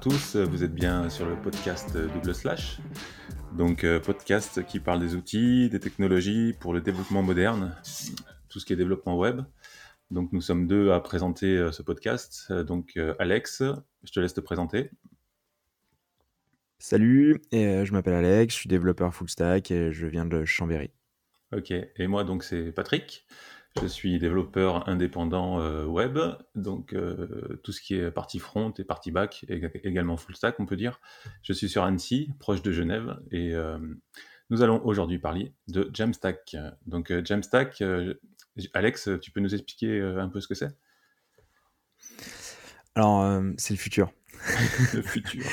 tous, vous êtes bien sur le podcast Double Slash. Donc euh, podcast qui parle des outils, des technologies pour le développement moderne, tout ce qui est développement web. Donc nous sommes deux à présenter euh, ce podcast. Euh, donc Alex, je te laisse te présenter. Salut, je m'appelle Alex, je suis développeur full stack et je viens de Chambéry. Ok, et moi donc c'est Patrick. Je suis développeur indépendant euh, web, donc euh, tout ce qui est partie front et partie back, également full stack, on peut dire. Je suis sur Annecy, proche de Genève, et euh, nous allons aujourd'hui parler de Jamstack. Donc Jamstack, Alex, tu peux nous expliquer un peu ce que c'est? Alors, c'est le futur. le futur.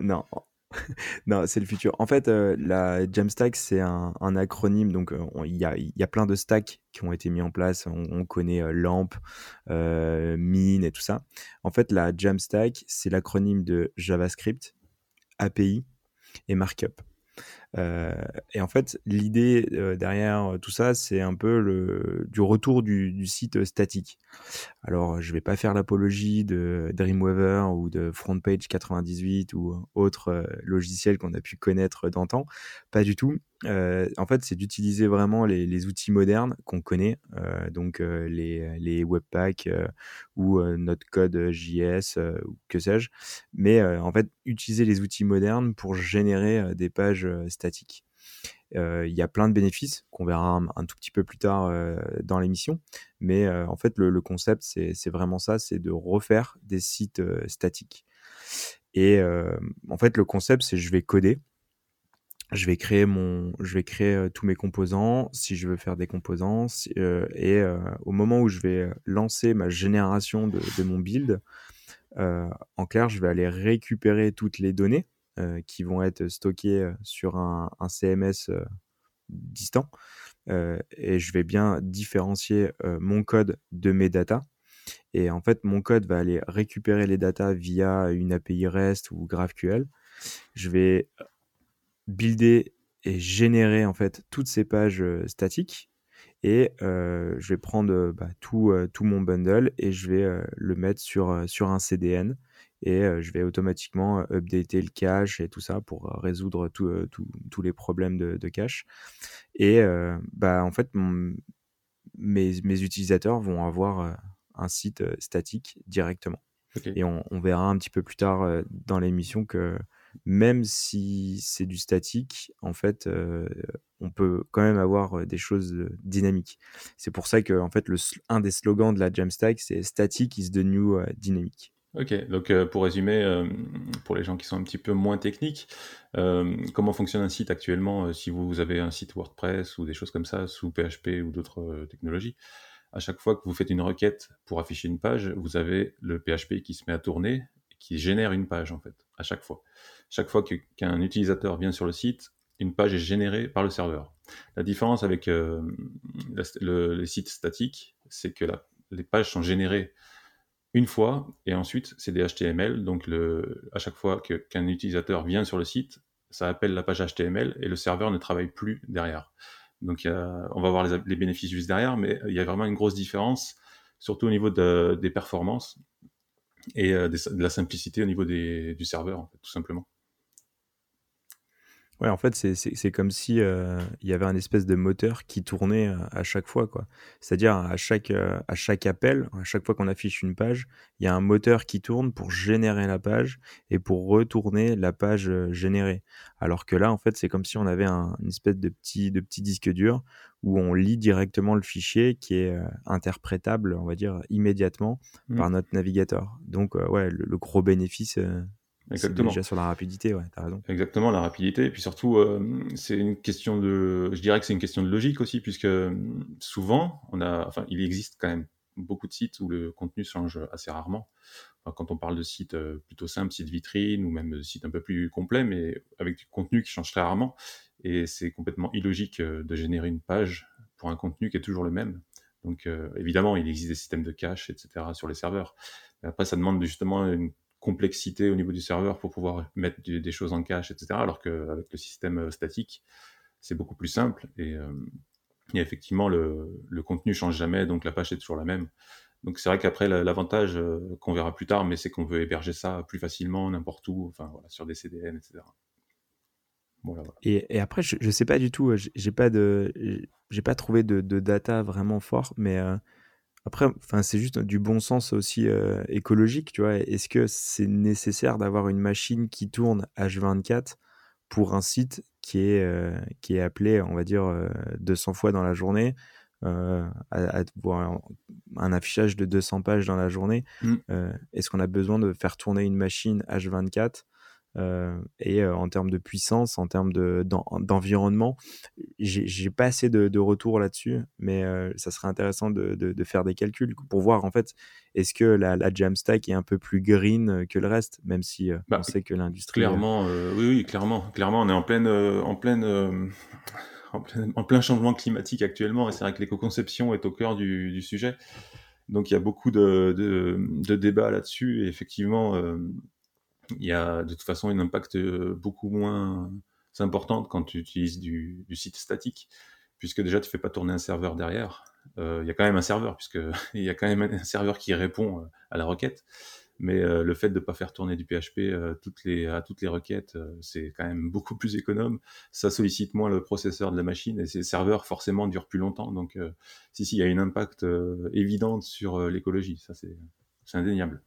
non, non, c'est le futur. En fait, euh, la Jamstack, c'est un, acronyme. Donc, euh, il y, a, plein de stacks qui ont été mis en place. On, connaît euh, LAMP, Mine et tout ça. En fait, la Jamstack, c'est l'acronyme de JavaScript, API et Markup. Euh, et en fait, l'idée euh, derrière tout ça, c'est un peu le, du retour du, site statique. Alors, je vais pas faire l'apologie de Dreamweaver ou de FrontPage 98 ou autres euh, logiciels qu'on a pu connaître d'antan. Pas du tout. En fait, c'est d'utiliser vraiment les, outils modernes qu'on connaît, donc les, les Webpack ou notre code JS ou que sais-je. Mais en fait, utiliser les outils modernes pour générer des pages statiques. Il y a plein de bénéfices qu'on verra un, tout petit peu plus tard dans l'émission. Mais en fait, le, concept, c'est vraiment ça, c'est de refaire des sites statiques. Et en fait, le concept, c'est je vais coder je vais créer mon, je vais créer tous mes composants si je veux faire des composants et au moment où je vais lancer ma génération de, mon build, en clair, je vais aller récupérer toutes les données qui vont être stockées sur un, un CMS distant et je vais bien différencier mon code de mes datas. Et en fait, mon code va aller récupérer les datas via une API REST ou GraphQL. Je vais builder et générer en fait toutes ces pages statiques et je vais prendre bah, tout, tout, mon bundle et je vais le mettre sur, sur un CDN et je vais automatiquement updater le cache et tout ça pour résoudre tous les problèmes de, cache. Et bah, en fait, mes, mes, utilisateurs vont avoir un site statique directement. Et on, on, verra un petit peu plus tard dans l'émission que même si c'est du statique, en fait, euh, on peut quand même avoir des choses dynamiques. C'est pour ça que, en fait, un des slogans de la Jamstack, c'est static is the new dynamique. Ok, donc pour résumer, pour les gens qui sont un petit peu moins techniques, comment fonctionne un site actuellement si vous avez un site WordPress ou des choses comme ça sous PHP ou d'autres technologies? À chaque fois que vous faites une requête pour afficher une page, vous avez le PHP qui se met à tourner, qui génère une page en fait, à chaque fois chaque fois qu'un utilisateur vient sur le site, une page est générée par le serveur. La différence avec euh, les sites statiques, c'est que les pages sont générées une fois et ensuite c'est des HTML. Donc à chaque fois qu'un utilisateur vient sur le site, ça appelle la page HTML et le serveur ne travaille plus derrière. Donc on va voir les, bénéfices juste derrière, mais il y a vraiment une grosse différence, surtout au niveau des performances et euh, de la simplicité au niveau du serveur, tout simplement. Ouais, en fait, c'est comme si euh, il y avait un espèce de moteur qui tournait euh, à chaque fois, quoi. C'est-à-dire à chaque, euh, à chaque appel, à chaque fois qu'on affiche une page, il y a un moteur qui tourne pour générer la page et pour retourner la page générée. Alors que là, en fait, c'est comme si on avait un, une espèce de petit, de petit disque dur où on lit directement le fichier qui est interprétable, on va dire, immédiatement mmh. par notre navigateur. Donc, ouais, le, le, gros bénéfice Exactement. Déjà sur la rapidité, ouais, as raison. Exactement, la rapidité. Et puis surtout, euh, c'est une question de. Je dirais que c'est une question de logique aussi, puisque euh, souvent, on a. Enfin, il existe quand même beaucoup de sites où le contenu change assez rarement. quand on parle de sites euh, plutôt simples, sites vitrines ou même de sites un peu plus complets, mais avec du contenu qui change très rarement. Et c'est complètement illogique de générer une page pour un contenu qui est toujours le même. Donc, évidemment, il existe des systèmes de cache, etc. sur les serveurs. Mais après, ça demande justement une complexité au niveau du serveur pour pouvoir mettre des choses en cache, etc. Alors qu'avec le système euh, statique, c'est beaucoup plus simple et, euh, effectivement le, le, contenu change jamais, donc la page est toujours la même. Donc c'est vrai qu'après l'avantage qu'on verra plus tard, mais c'est qu'on veut héberger ça plus facilement n'importe où, enfin voilà, sur des CDN, etc. Et, après, je, ne sais pas du tout, j'ai pas pas trouvé de, data vraiment fort, mais après, enfin, c'est juste du bon sens aussi écologique, tu vois. Est-ce que c'est nécessaire d'avoir une machine qui tourne H24 pour un site qui est, qui est appelé, on va dire, 200 fois dans la journée à, voir un, affichage de 200 pages dans la journée. Mmh. Est-ce qu'on a besoin de faire tourner une machine H24 euh, et euh, en termes de puissance, en termes d'environnement, j'ai pas assez de, de retours là-dessus, mais euh, ça serait intéressant de, de, faire des calculs pour voir en fait est-ce que la, la Jamstack est un peu plus green que le reste, même si bah, on sait que l'industrie. Clairement, oui, oui, clairement, clairement, on est en pleine, en pleine. En plein, en plein, changement climatique actuellement, et c'est vrai que l'éco-conception est au cœur du, du, sujet. Donc il y a beaucoup de, de, de débats là-dessus, et effectivement, il y a de toute façon un impact euh, beaucoup moins important quand tu utilises du, site statique, puisque déjà tu fais pas tourner un serveur derrière. Euh, il y a quand même un serveur, puisqu'il y a quand même un serveur qui répond euh, à la requête. Mais le fait de ne pas faire tourner du PHP toutes les, à toutes les requêtes, c'est quand même beaucoup plus économe. Ça sollicite moins le processeur de la machine et ces serveurs forcément durent plus longtemps. Donc, si, si, il y a un impact évident sur l'écologie. Ça, c'est indéniable.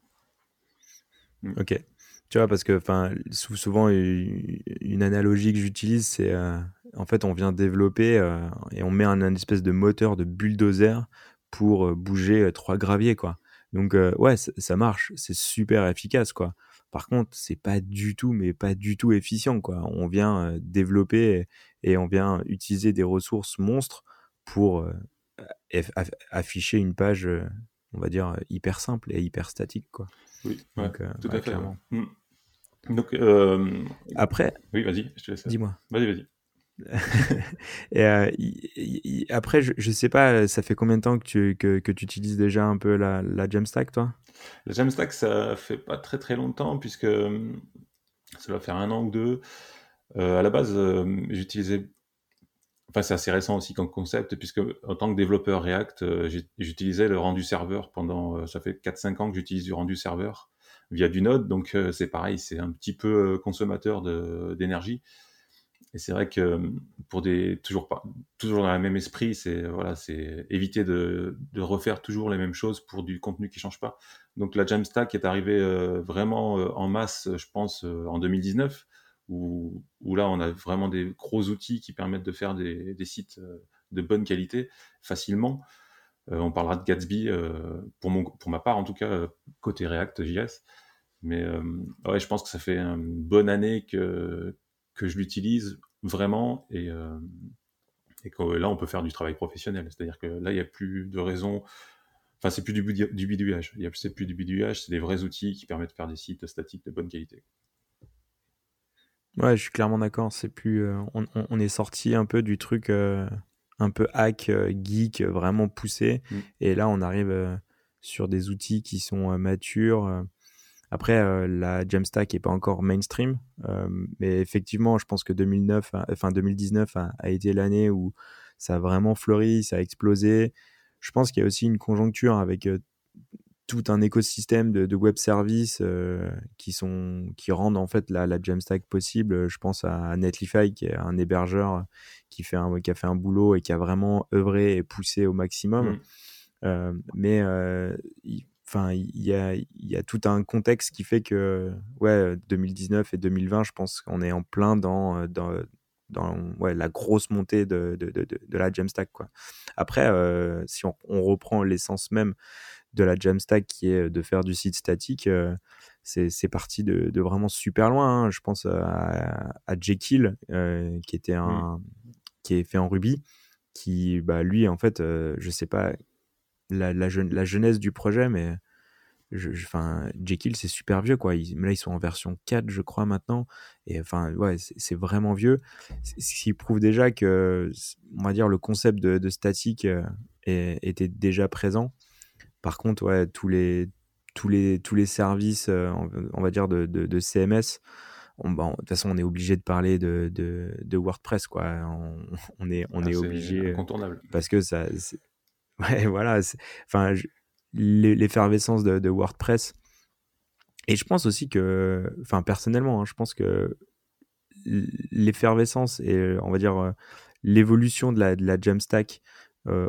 Ok. Tu vois, parce que souvent, une analogie que j'utilise, c'est euh, en fait, on vient développer euh, et on met un, espèce de moteur de bulldozer pour euh, bouger trois graviers, quoi. Donc, ouais, ça marche, c'est super efficace, quoi. Par contre, c'est pas du tout, mais pas du tout efficient, quoi. On vient développer et on vient utiliser des ressources monstres pour afficher une page, on va dire, hyper simple et hyper statique, quoi. Oui, tout à fait. Clairement. Mm. Donc, euh, après. Oui, vas-y, je te laisse. Dis-moi. Vas-y, vas-y. et euh, après, je, je sais pas, ça fait combien de temps que tu, que, que tu utilises déjà un peu la, la Jamstack, toi? La Jamstack, ça fait pas très très longtemps, puisque euh, ça va faire un an ou deux. à la base, j'utilisais. Enfin, c'est assez récent aussi comme concept, puisque en tant que développeur React, j'utilisais le rendu serveur pendant. ça fait 4-5 ans que j'utilise du rendu serveur via du Node. Donc euh, c'est pareil, c'est un petit peu euh, consommateur d'énergie. Et c'est vrai que euh, pour des toujours toujours dans le même esprit, c'est voilà, c'est éviter de, refaire toujours les mêmes choses pour du contenu qui change pas. Donc la Jamstack est arrivée vraiment en masse, je pense, en 2019, où, où, là on a vraiment des gros outils qui permettent de faire des, des sites de bonne qualité facilement. on parlera de Gatsby pour, mon, pour ma part en tout cas côté React JS. Mais euh, ouais, je pense que ça fait une bonne année que, que je l'utilise vraiment et, euh, et que là, on peut faire du travail professionnel. C'est-à-dire que là, il n'y a plus de raison. Enfin, c'est plus du, du bidouillage. C'est plus du bidouillage, c'est des vrais outils qui permettent de faire des sites statiques de bonne qualité. Ouais, je suis clairement d'accord. C'est plus, euh, on, on, est sorti un peu du truc un peu hack, geek, vraiment poussé. Mm. Et là, on arrive sur des outils qui sont matures après, euh, la Jamstack n'est pas encore mainstream, euh, mais effectivement, je pense que 2009, enfin 2019 a, été l'année où ça a vraiment fleuri, ça a explosé. Je pense qu'il y a aussi une conjoncture avec euh, tout un écosystème de, web services qui sont qui rendent en fait la, la, Jamstack possible. Je pense à Netlify qui est un hébergeur qui fait un qui a fait un boulot et qui a vraiment œuvré et poussé au maximum. Mmh. mais enfin, il y a, y a, tout un contexte qui fait que, ouais, 2019 et 2020, je pense qu'on est en plein dans, euh, dans, dans ouais, la grosse montée de, de, de, de la Jamstack, quoi. Après, euh, si on, on reprend l'essence même de la Jamstack, qui est de faire du site statique, euh, c'est parti de, de, vraiment super loin. Hein. Je pense à, à Jekyll, qui était mmh. un, qui est fait en Ruby, qui, bah, lui, en fait, je sais pas la, la, la, jeunesse du projet, mais enfin, Jekyll, c'est super vieux, quoi. Ils, là, ils sont en version 4, je crois, maintenant. Et enfin, ouais, c'est vraiment vieux. Ce qui prouve déjà que, on va dire, le concept de, statique euh, était déjà présent. Par contre, ouais, tous les, tous les, tous les services, euh, on, va dire, de, de, CMS, on, de toute façon, on est obligé de parler de, de, WordPress, quoi. On, est, on ah, est obligé. Incontournable. Parce que ça. Ouais, voilà. Enfin, l'effervescence de, WordPress. Et je pense aussi que, enfin personnellement, hein, je pense que l'effervescence et on va dire l'évolution de la, Jamstack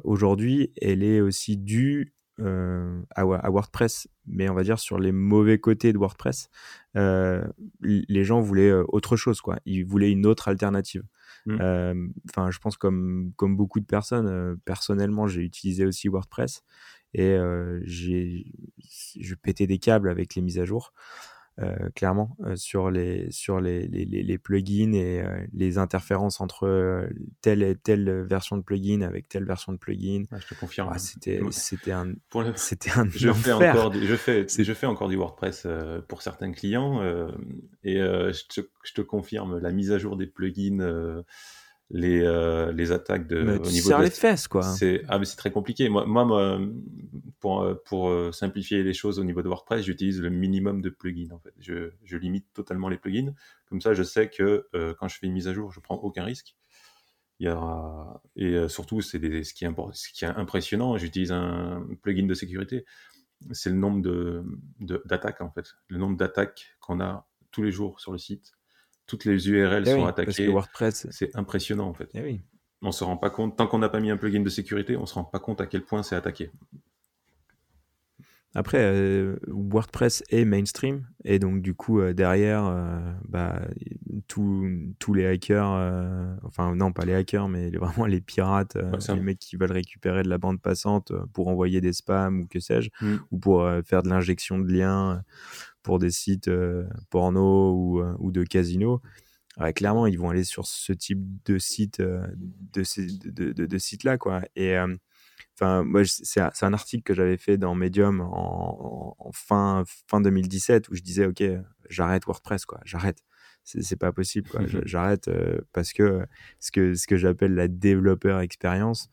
aujourd'hui, elle est aussi due euh, à, WordPress, mais on va dire sur les mauvais côtés de WordPress, euh, les gens voulaient euh, autre chose, quoi. Ils voulaient une autre alternative. Mmh. Enfin, je pense comme comme beaucoup de personnes, personnellement, j'ai utilisé aussi WordPress et j'ai je pétais des câbles avec les mises à jour. Euh, clairement, euh, sur, les, sur les, les, les plugins et euh, les interférences entre telle et telle version de plugin avec telle version de plugin. je te confirme. Ah, c'était, c'était un, c'était un je fais encore je fais, je fais encore du WordPress pour certains clients et je te, je, te, confirme la mise à jour des plugins les, euh, les attaques de, au niveau de les fesses, quoi. C'est ah, mais c'est très compliqué. Moi, moi, pour, euh, pour euh, simplifier les choses au niveau de WordPress, j'utilise le minimum de plugins. En fait, je, je, limite totalement les plugins. Comme ça, je sais que quand je fais une mise à jour, je prends aucun risque. Il y aura... Et surtout, c'est des... ce, qui est ce qui est impressionnant. J'utilise un plugin de sécurité. C'est le nombre de d'attaques en fait, le nombre d'attaques qu'on a tous les jours sur le site toutes les URL eh sont attaquées. WordPress, c'est impressionnant en fait. Eh oui. On se rend pas compte, tant qu'on n'a pas mis un plugin de sécurité, on se rend pas compte à quel point c'est attaqué. Après, euh, WordPress est mainstream et donc du coup euh, derrière, euh, bah, tous les hackers, enfin non pas les hackers, mais vraiment les pirates, les mecs qui veulent récupérer de la bande passante pour envoyer des spams ou que sais-je, mm. ou pour faire de l'injection de liens pour des sites porno ou, ou, de casino. clairement, ils vont aller sur ce type de site, de, ces, de, de, de sites là quoi. Et Enfin, moi, c'est un, article que j'avais fait dans Medium en, fin, fin 2017 où je disais, OK, j'arrête WordPress, quoi, j'arrête. C'est pas possible, quoi. J'arrête euh, parce que ce que, ce que j'appelle la développeur expérience,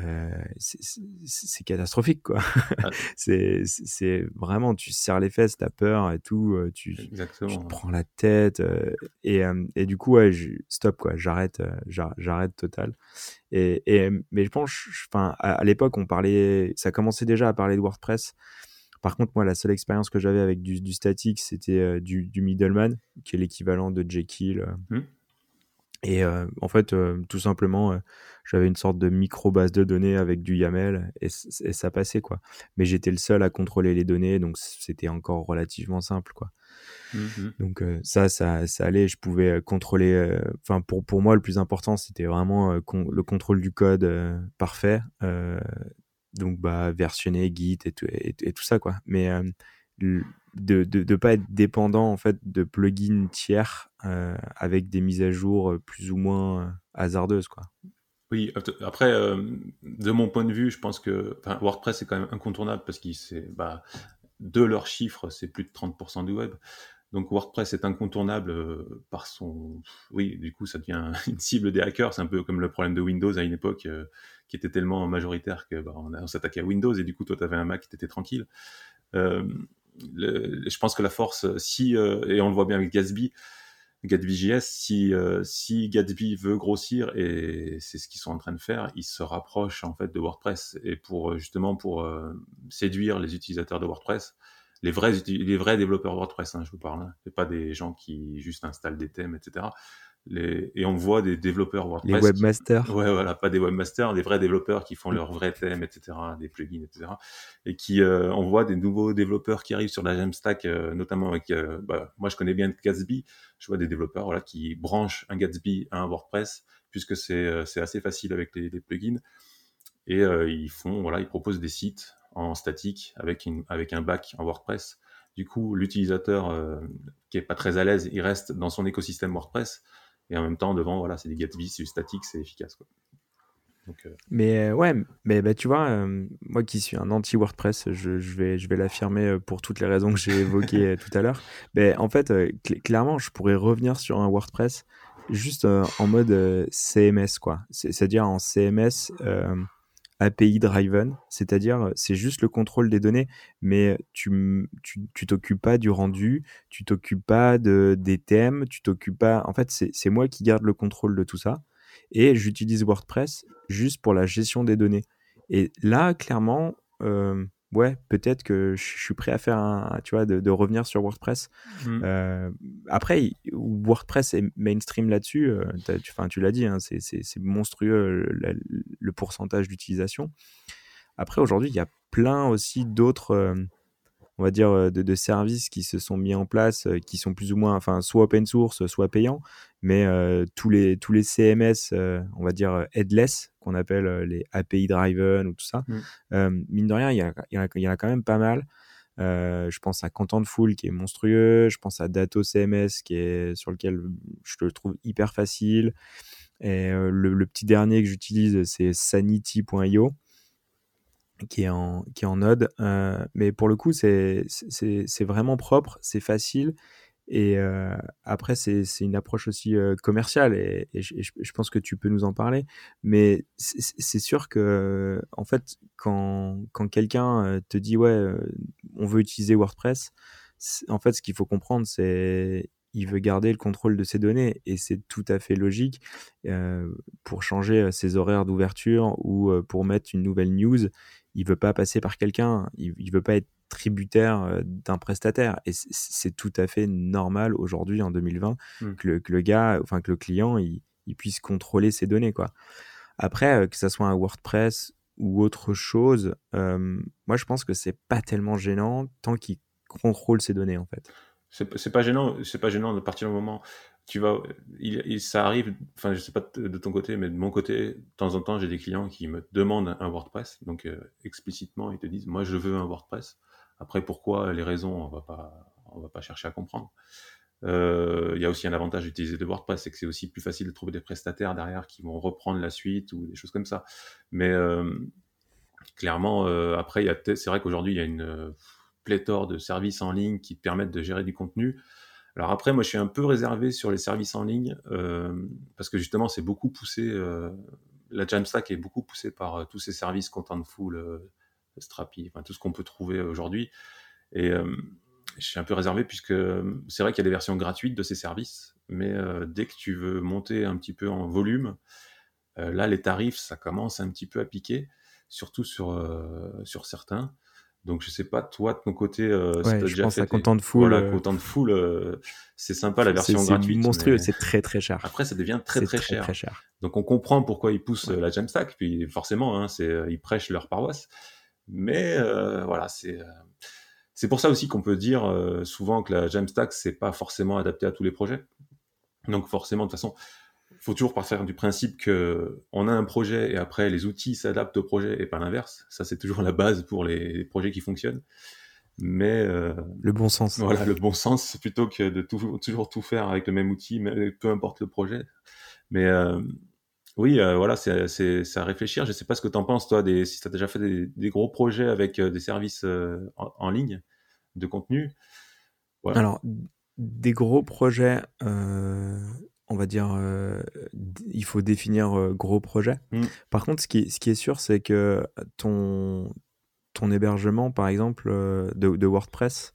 euh, c'est catastrophique quoi. c'est vraiment tu serres les fesses, t'as peur et tout, euh, tu, tu, te prends la tête euh, et, et, du coup ouais, je, stop quoi, j'arrête j'arrête total. Et, et, mais je pense, enfin à, l'époque on parlait, ça commençait déjà à parler de WordPress. Par contre moi la seule expérience que j'avais avec du, du statique c'était du, du, middleman qui est l'équivalent de Jekyll. Mmh. Et en fait, tout simplement, j'avais une sorte de micro base de données avec du YAML et, ça passait quoi. Mais j'étais le seul à contrôler les données, donc c'était encore relativement simple quoi. Mmh donc ça, ça, ça allait. Je pouvais contrôler. Enfin, pour pour moi, le plus important, c'était vraiment le contrôle du code parfait. donc bah versionner Git et tout, et, tout ça quoi. Mais de ne pas être dépendant en fait de plugins tiers euh, avec des mises à jour euh, plus ou moins euh, hasardeuses quoi. Oui, après, de mon point de vue, je pense que WordPress est quand même incontournable parce que bah, de leurs chiffres, c'est plus de 30% du web. Donc WordPress est incontournable par son... Oui, du coup, ça devient une cible des hackers. C'est un peu comme le problème de Windows à une époque qui était tellement majoritaire que bah, on, s'attaquait à Windows et du coup, toi, tu avais un Mac qui était tranquille je pense que la force, si euh, et on le voit bien avec Gatsby, Gatsby.js, si euh, si Gatsby veut grossir et c'est ce qu'ils sont en train de faire, ils se rapprochent en fait de WordPress. Et pour euh, justement pour séduire les utilisateurs de WordPress, les vrais les vrais développeurs WordPress, hein, je vous parle, hein, pas des gens qui juste installent des thèmes, etc et on voit des développeurs WordPress. Les webmasters. Ouais, voilà, pas des webmasters, des vrais développeurs qui font leurs vrais thèmes, etc., des plugins, etc. Et qui, euh, on voit des nouveaux développeurs qui arrivent sur la Jamstack, euh, notamment avec, euh, bah, moi je connais bien Gatsby, je vois des développeurs voilà, qui branchent un Gatsby à un WordPress, puisque c'est assez facile avec les, plugins. Et ils font, voilà, ils proposent des sites en statique avec, une, avec un back en WordPress. Du coup, l'utilisateur qui est pas très à l'aise, il reste dans son écosystème WordPress et en même temps devant voilà c'est des Gatsby c'est statique c'est efficace quoi. Euh, mais euh, ouais mais bah, tu vois euh, moi qui suis un anti WordPress je, je vais je vais l'affirmer pour toutes les raisons que j'ai évoquées tout à l'heure mais en fait clairement je pourrais revenir sur un WordPress juste en mode CMS quoi c'est-à-dire en CMS API driven, c'est-à-dire euh, c'est juste le contrôle des données, mais tu tu t'occupes pas du rendu, tu t'occupes pas de, des thèmes, tu t'occupes pas. En fait, c'est moi qui garde le contrôle de tout ça et j'utilise WordPress juste pour la gestion des données. Et là, clairement, euh, ouais, peut-être que je suis prêt à faire un, tu vois, de, revenir sur WordPress. Mmh. Euh, après, WordPress est mainstream là-dessus. Euh, tu, tu l'as dit, hein, c'est monstrueux le, pourcentage d'utilisation. Après, aujourd'hui, il y a plein aussi d'autres, euh, on va dire, de, services qui se sont mis en place, qui sont plus ou moins, enfin, soit open source, soit payants. Mais tous les tous les CMS, on va dire headless, qu'on appelle les API driven ou tout ça, mmh. mine de rien, il y, a, il, y en a, quand même pas mal. je pense à Contentful qui est monstrueux, je pense à Dato CMS qui est sur lequel je le trouve hyper facile. Et le, petit dernier que j'utilise, c'est sanity.io qui est en, qui est en Node. mais pour le coup, c'est vraiment propre, c'est facile et euh, après, c'est une approche aussi euh, commerciale et, je, pense que tu peux nous en parler. Mais c'est sûr que, en fait, quand, quand quelqu'un euh, te dit, ouais, on veut utiliser WordPress, en fait, ce qu'il faut comprendre, c'est il veut garder le contrôle de ses données et c'est tout à fait logique pour changer ses horaires d'ouverture ou pour mettre une nouvelle news. Il veut pas passer par quelqu'un, il, il veut pas être tributaire euh, d'un prestataire. Et c'est tout à fait normal aujourd'hui, en 2020, mmh. que, le, que, le, gars, enfin que le client, il, puisse contrôler ses données. Quoi. Après, euh, que ça soit un WordPress ou autre chose, euh, moi je pense que c'est pas tellement gênant tant qu'il contrôle ses données en fait. C'est pas gênant, c'est pas gênant de partir du moment tu vas, il, ça arrive, enfin je sais pas de, ton côté, mais de mon côté, de temps en temps, j'ai des clients qui me demandent un WordPress, donc explicitement ils te disent, moi je veux un WordPress. Après, pourquoi les raisons, on va pas, on va pas chercher à comprendre. Euh, il y a aussi un avantage d'utiliser de WordPress, c'est que c'est aussi plus facile de trouver des prestataires derrière qui vont reprendre la suite ou des choses comme ça. Mais euh, clairement, euh, après, c'est vrai qu'aujourd'hui, il y a une pléthore de services en ligne qui permettent de gérer du contenu. Alors après, moi, je suis un peu réservé sur les services en ligne parce que justement, c'est beaucoup poussé. la Jamstack est beaucoup poussée par tous ces services Contentful, Strapi, enfin tout ce qu'on peut trouver aujourd'hui. Et euh, je suis un peu réservé puisque euh, c'est vrai qu'il y a des versions gratuites de ces services, mais euh, dès que tu veux monter un petit peu en volume, là les tarifs ça commence un petit peu à piquer, surtout sur, sur certains. Donc je sais pas toi de ton côté, ouais, je pense à Content de Full. Voilà, Content de Full, c'est sympa la version gratuite. C'est monstrueux, c'est très très cher. Après ça devient très très, cher. très, cher. Donc on comprend pourquoi ils poussent la Jamstack, puis forcément hein, c'est ils prêchent leur paroisse. Mais euh, voilà, c'est euh, c'est pour ça aussi qu'on peut dire euh, souvent que la Jamstack c'est pas forcément adapté à tous les projets. Donc forcément, de toute façon, faut toujours partir du principe que on a un projet et après les outils s'adaptent au projet et pas l'inverse. Ça c'est toujours la base pour les projets qui fonctionnent. Mais le bon sens. Voilà, le bon sens plutôt que de toujours tout faire avec le même outil, peu importe le projet. Mais oui, euh, voilà, c'est à réfléchir. Je ne sais pas ce que tu en penses, toi, des, si tu as déjà fait des, gros projets avec euh, des services euh, en, ligne de contenu. Alors, des gros projets, on va dire, il faut définir gros projet. Mmh. Par contre, ce qui, ce qui est sûr, c'est que ton, ton hébergement, par exemple, de, WordPress,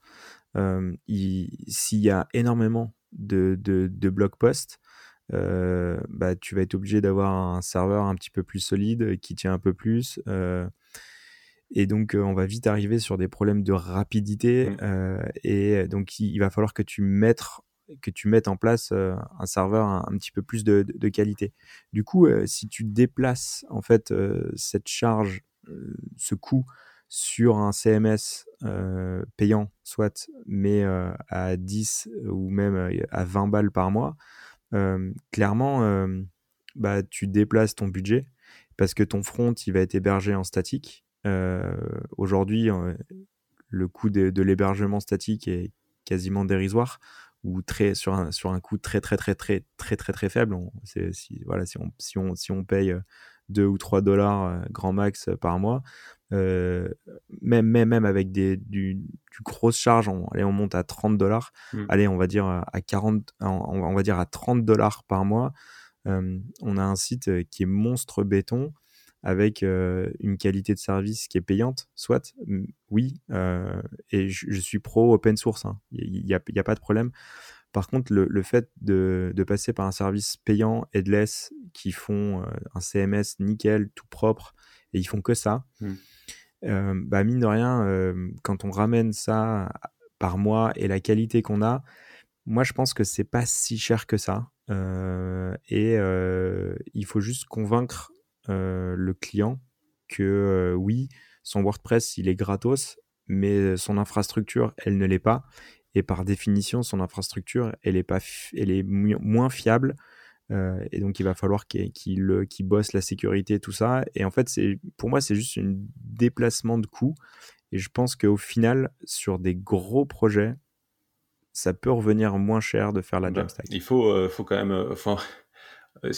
s'il y a énormément de, de, de blog posts, euh, bah, tu vas être obligé d'avoir un serveur un petit peu plus solide qui tient un peu plus. Euh, et donc, euh, on va vite arriver sur des problèmes de rapidité. Mmh. et donc, il, va falloir que tu mettes, que tu mettes en place un serveur un, petit peu plus de, de, qualité. Du coup, si tu déplaces en fait cette charge, ce coût sur un CMS payant, soit, mais à 10 ou même à 20 balles par mois, clairement, bah, tu déplaces ton budget parce que ton front, il va être hébergé en statique. Aujourd'hui, le coût de, l'hébergement statique est quasiment dérisoire ou très sur un, sur un coût très très très très très très très faible. si, voilà, si on, si on, si on paye 2 ou 3 dollars grand max par mois, même, même, même avec des, du, du grosse charge, on, allez, on monte à 30 dollars. Mmh. Allez, on va dire à 40, on, va dire à 30 dollars par mois. on a un site qui est monstre béton avec une qualité de service qui est payante, soit, oui, et je, suis pro open source, hein. il n'y a, a, pas de problème. Par contre, le, le fait de, de, passer par un service payant, headless, qui font un CMS nickel, tout propre, et ils font que ça, mmh. bah, mine de rien, quand on ramène ça par mois et la qualité qu'on a, moi, je pense que c'est pas si cher que ça. et il faut juste convaincre le client que oui, son WordPress, il est gratos, mais son infrastructure, elle ne l'est pas. Et par définition, son infrastructure, elle est, pas elle est moins fiable. et donc, il va falloir qu'il bosse la sécurité, tout ça. Et en fait, pour moi, c'est juste un déplacement de coûts. Et je pense qu'au final, sur des gros projets, ça peut revenir moins cher de faire la bah, Jamstack. Il faut, faut quand même.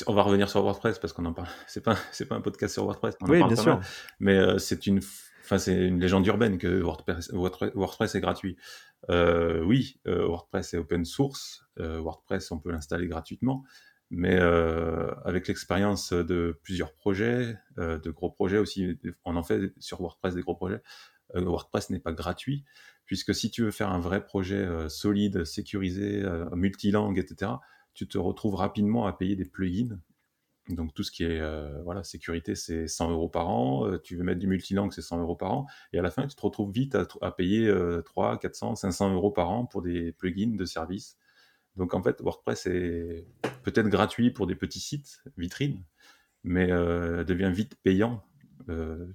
On va revenir sur WordPress parce qu'on en parle. C'est pas, c'est pas un podcast sur WordPress. oui, bien sûr. mais c'est une Enfin, c'est une légende urbaine que WordPress, WordPress est gratuit. Euh, oui, euh, WordPress est open source. Euh, WordPress, on peut l'installer gratuitement. Mais avec l'expérience de plusieurs projets, de gros projets aussi, on en fait sur WordPress des gros projets. WordPress n'est pas gratuit, puisque si tu veux faire un vrai projet solide, sécurisé, multilangue, etc., tu te retrouves rapidement à payer des plugins donc tout ce qui est euh, voilà sécurité, c'est 100 euros par an. Euh, tu veux mettre du multilangue, c'est 100 euros par an. Et à la fin, tu te retrouves vite à, payer 3, 400, 500 euros par an pour des plugins de service. Donc en fait, WordPress est peut-être gratuit pour des petits sites vitrines, mais euh, devient vite payant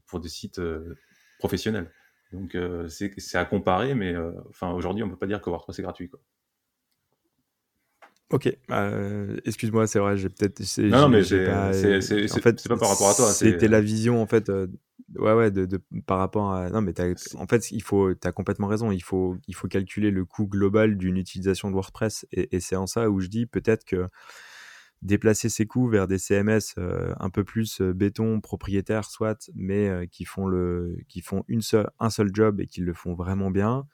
pour des sites professionnels. Donc c'est à comparer, mais enfin aujourd'hui, on peut pas dire que WordPress est gratuit. Quoi. Ok, euh, excuse-moi, c'est vrai, j'ai peut-être. Non, mais c'est pas, en fait, pas par rapport à toi. C'était la vision, en fait, euh, ouais, ouais, de, de, par rapport à. Non, mais en fait, il faut, as complètement raison. Il faut, il faut calculer le coût global d'une utilisation de WordPress, et, et c'est en ça où je dis peut-être que déplacer ces coûts vers des CMS euh, un peu plus béton, propriétaires, soit, mais qui font le, qui font une seule, un seul job et qui le font vraiment bien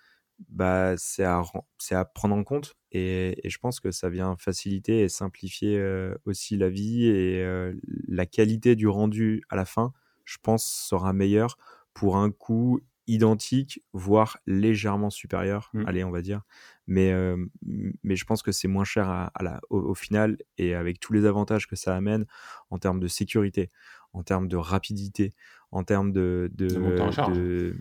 bah, c'est à, à, prendre en compte. Et, je pense que ça vient faciliter et simplifier aussi la vie et la qualité du rendu à la fin, je pense, sera meilleure pour un coût identique, voire légèrement supérieur, mmh. allez, on va dire. Mais, mais je pense que c'est moins cher à, la, au, final et avec tous les avantages que ça amène en termes de sécurité, en termes de rapidité, en termes de, de, de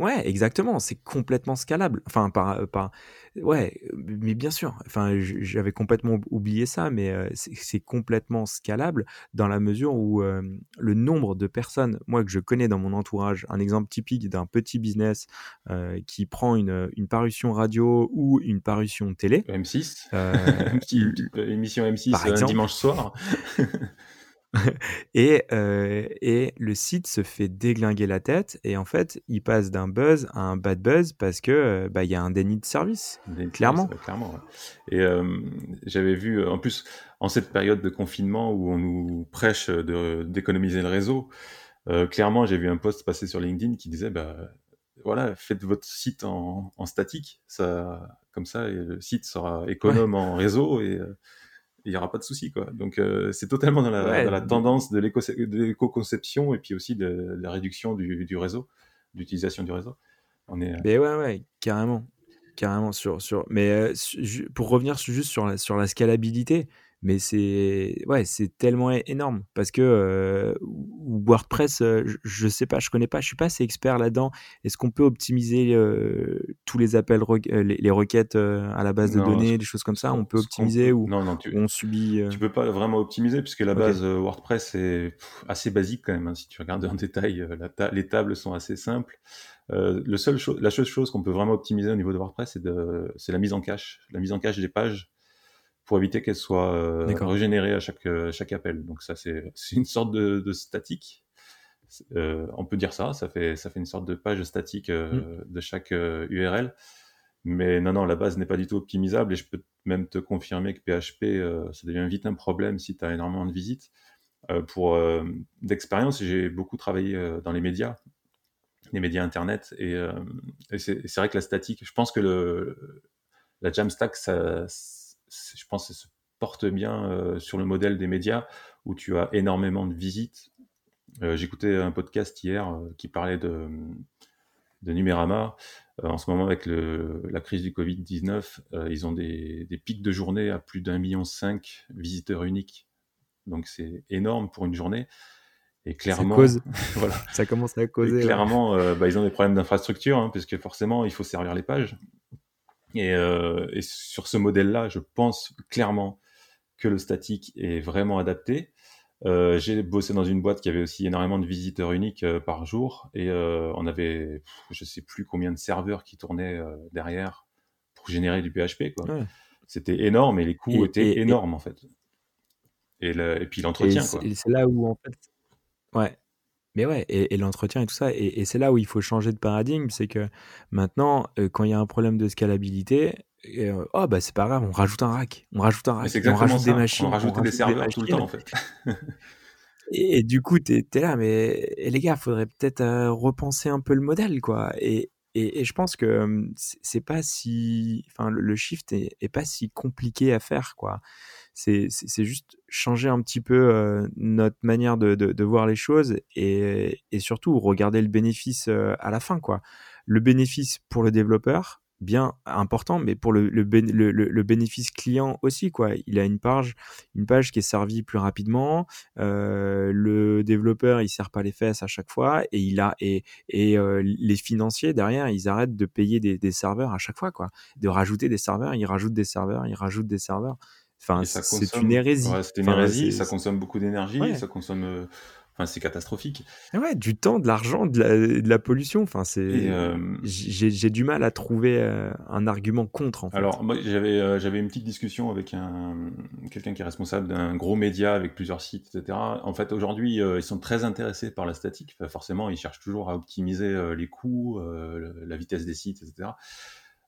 Ouais, exactement. C'est complètement scalable. Enfin, par, par, ouais, mais bien sûr. Enfin, j'avais complètement oublié ça, mais euh, c'est complètement scalable dans la mesure où euh, le nombre de personnes, moi que je connais dans mon entourage, un exemple typique d'un petit business euh, qui prend une, une, parution radio ou une parution télé. M6. une petite émission M6 un dimanche soir. et, euh, et le site se fait déglinguer la tête et en fait il passe d'un buzz à un bad buzz parce que euh, bah, il y a un déni de service clairement. clairement et euh, j'avais vu en plus en cette période de confinement où on nous prêche de d'économiser le réseau clairement j'ai vu un post passer sur LinkedIn qui disait bah voilà faites votre site en, en statique. Ça comme ça le site sera économe en réseau et il n'y aura pas de souci quoi. Donc euh, c'est totalement dans la, tendance de l'éco-conception et puis aussi de, la réduction du, réseau, d'utilisation du réseau. On est. Euh, mais ouais ouais carrément, carrément sur sur. Mais euh, pour revenir juste sur la sur la scalabilité, mais c'est ouais, c'est tellement énorme parce que euh, WordPress, euh, je, sais pas, je connais pas, je suis pas assez expert là-dedans. Est-ce qu'on peut optimiser euh, tous les appels, les, requêtes à la base de données, des choses comme ça? On peut optimiser ou non, non, tu, on subit Tu peux pas vraiment optimiser puisque la base WordPress est assez basique quand même. Hein, si tu regardes en détail, les tables sont assez simples. le seul la seule chose qu'on peut vraiment optimiser au niveau de WordPress, c'est la mise en cache, la mise en cache des pages pour éviter qu'elle soit euh, régénérée à chaque, euh, chaque appel. Donc ça, c'est une sorte de, statique. Euh, on peut dire ça, ça fait, ça fait une sorte de page statique mm. de chaque URL. Mais non, non, la base n'est pas du tout optimisable et je peux même te confirmer que PHP, ça devient vite un problème si tu as énormément de visites. pour d'expérience, j'ai beaucoup travaillé dans les médias, les médias internet, et, et c'est vrai que la statique, je pense que le, la Jamstack, ça, je pense que ça se porte bien euh, sur le modèle des médias où tu as énormément de visites. Euh, j'écoutais un podcast hier euh, qui parlait de, de Numérama. en ce moment, avec la crise du Covid-19, ils ont des, pics de journée à plus d'un million cinq visiteurs uniques. Donc c'est énorme pour une journée. Et clairement, voilà. ça commence à causer. clairement, bah, ils ont des problèmes d'infrastructure, hein, puisque forcément, il faut servir les pages. Et, et sur ce modèle-là, je pense clairement que le statique est vraiment adapté. Euh, j'ai bossé dans une boîte qui avait aussi énormément de visiteurs uniques euh, par jour et euh, on avait, je sais plus combien de serveurs qui tournaient derrière pour générer du PHP. Quoi. C'était énorme et les coûts étaient énormes en fait. Et, et puis l'entretien. C'est là où en fait, ouais. Mais ouais, et, l'entretien et tout ça, et, c'est là où il faut changer de paradigme, c'est que maintenant, quand il y a un problème de scalabilité, oh bah c'est pas grave, on rajoute un rack, on rajoute un rack, on rajoute des machines, on rajoute, des serveurs tout le temps en fait. et, du coup t'es es là, mais les gars, faudrait peut-être repenser un peu le modèle quoi. Et, et, je pense que c'est pas si, enfin le, shift est, pas si compliqué à faire quoi. C'est juste changer un petit peu notre manière de, de, de, voir les choses et, et surtout regarder le bénéfice à la fin quoi. Le bénéfice pour le développeur, bien important, mais pour le, le, le, bénéfice client aussi, quoi. Il a une page, une page qui est servie plus rapidement. Euh, le développeur, il sert pas les fesses à chaque fois, et il a et, et euh, les financiers derrière, ils arrêtent de payer des, des, serveurs à chaque fois, quoi. De rajouter des serveurs, ils rajoutent des serveurs, ils rajoutent des serveurs. Enfin, c'est une hérésie. c'est une hérésie. Ça consomme beaucoup d'énergie. Ça consomme euh, c'est catastrophique. Ouais, du temps, de l'argent, de, la, pollution. Enfin, c'est. Euh, j'ai du mal à trouver euh, un argument contre. En fait. Alors, moi, j'avais euh, j'avais une petite discussion avec un quelqu'un qui est responsable d'un gros média avec plusieurs sites, etc. En fait, aujourd'hui, ils sont très intéressés par la statique. forcément, ils cherchent toujours à optimiser les coûts, la vitesse des sites, etc.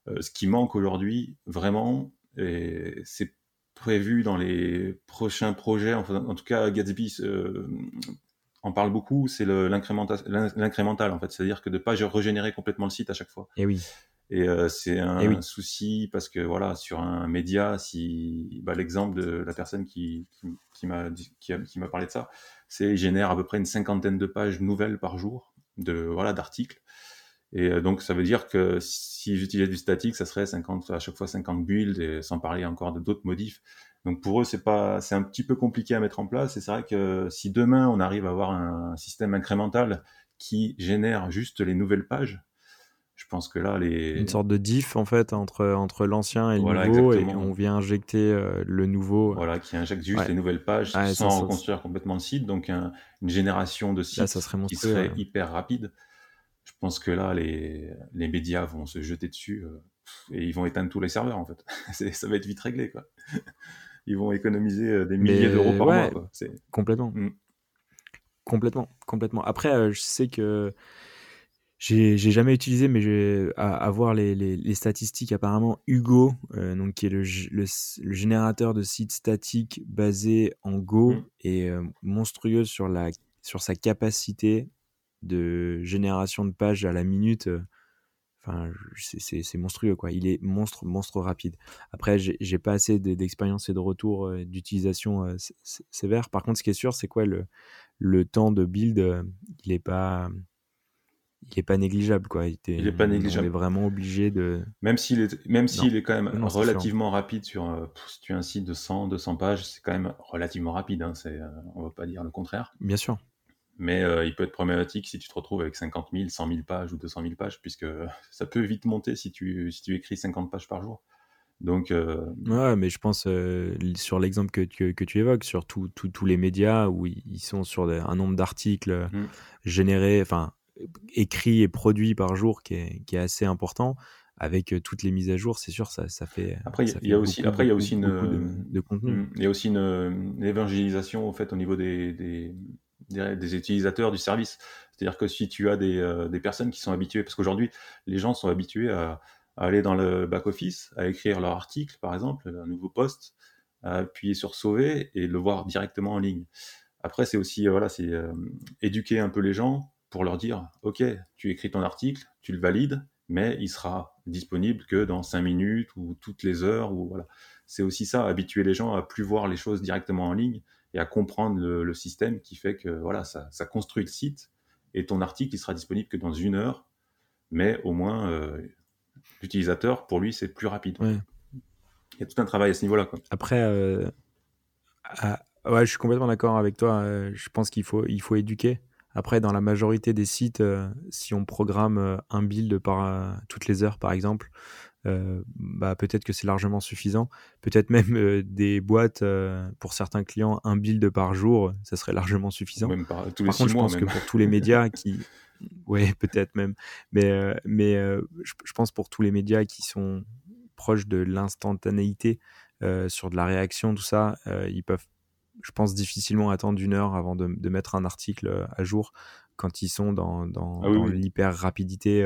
ce qui manque aujourd'hui, vraiment, c'est prévu dans les prochains projets. en tout cas, Gatsby on parle beaucoup, c'est l'incrémental en fait, c'est-à-dire que de pas régénérer complètement le site à chaque fois. Et oui. Et euh, c'est un eh souci parce que voilà, sur un média, si bah, l'exemple de la personne qui, qui, m'a qui, qui m'a parlé de ça, c'est il génère à peu près une cinquantaine de pages nouvelles par jour de voilà d'articles. Et euh, donc ça veut dire que si j'utilisais du statique, ça serait 50 à chaque fois 50 builds et sans parler encore de d'autres modifs. Donc pour eux, c'est pas, c'est un petit peu compliqué à mettre en place. Et c'est vrai que si demain on arrive à avoir un système incrémental qui génère juste les nouvelles pages, je pense que là, les une sorte de diff en fait entre entre l'ancien et le nouveau, et on vient injecter euh, le nouveau. Voilà, qui injecte juste les nouvelles pages sans reconstruire complètement le site. Donc une génération de sites qui serait hyper rapide. Je pense que là, les les médias vont se jeter dessus. Euh, et ils vont éteindre tous les serveurs en fait. ça va être vite réglé quoi ils vont économiser euh, des milliers d'euros par mois. Complètement. Mm. Complètement, complètement. Après, euh, je sais que j'ai jamais utilisé, mais j'ai à, voir les, les, statistiques. Apparemment, Hugo, euh, donc qui est le, le, générateur de sites statiques basé en Go, mm. est monstrueux sur la sur sa capacité de génération de pages à la minute. Enfin, c'est monstrueux, quoi. Il est monstre, monstre rapide. Après, j'ai pas assez d'expérience et de retour euh, d'utilisation euh, sévère. Par contre, ce qui est sûr, c'est quoi le, le temps de build, euh, il est pas, il est pas négligeable, quoi. Il, il est pas négligeable. On est vraiment obligé de. Même s'il est, même s'il est quand même relativement rapide sur, si tu as un site de 100, 200 pages, c'est quand même relativement rapide. Hein, c'est, on va pas dire le contraire. Bien sûr mais euh, il peut être problématique si tu te retrouves avec 50 000, 100 000 pages ou 200 000 pages, puisque ça peut vite monter si tu, si tu écris 50 pages par jour. Donc, euh, Ouais, mais je pense euh, sur l'exemple que, que, tu évoques, sur tous les médias où ils sont sur un nombre d'articles mmh. générés, enfin écrits et produits par jour qui est, qui est assez important. Avec toutes les mises à jour, c'est sûr, ça, ça fait. Après, il y a aussi, après, il y a aussi une, de, contenu. Mmh, il y a aussi une, évangélisation au fait au niveau des des utilisateurs du service. C'est-à-dire que si tu as des, euh, des, personnes qui sont habituées, parce qu'aujourd'hui, les gens sont habitués à, aller dans le back-office, à écrire leur article, par exemple, un nouveau post, à appuyer sur sauver et le voir directement en ligne. Après, c'est aussi, voilà, c'est euh, éduquer un peu les gens pour leur dire, OK, tu écris ton article, tu le valides, mais il sera disponible que dans 5 minutes ou toutes les heures. Ou voilà. C'est aussi ça, habituer les gens à plus voir les choses directement en ligne et à comprendre le, système qui fait que voilà, ça, construit le site et ton article il sera disponible que dans une heure, mais au moins euh, l'utilisateur pour lui c'est plus rapide. Il y a tout un travail à ce niveau-là. Après, euh, Ouais, je suis complètement d'accord avec toi. je pense qu'il faut, il faut éduquer. Après, dans la majorité des sites, si on programme un build par toutes les heures, par exemple, bah, peut-être que c'est largement suffisant. Peut-être même des boîtes pour certains clients, un build par jour, ça serait largement suffisant. Même par, tous les par contre, je pense que pour tous les médias qui, ouais, peut-être même, mais mais je, pense pour tous les médias qui sont proches de l'instantanéité sur de la réaction, tout ça, ils peuvent, je pense, difficilement attendre une heure avant de, de, mettre un article à jour quand ils sont dans, dans, ah dans l'hyper rapidité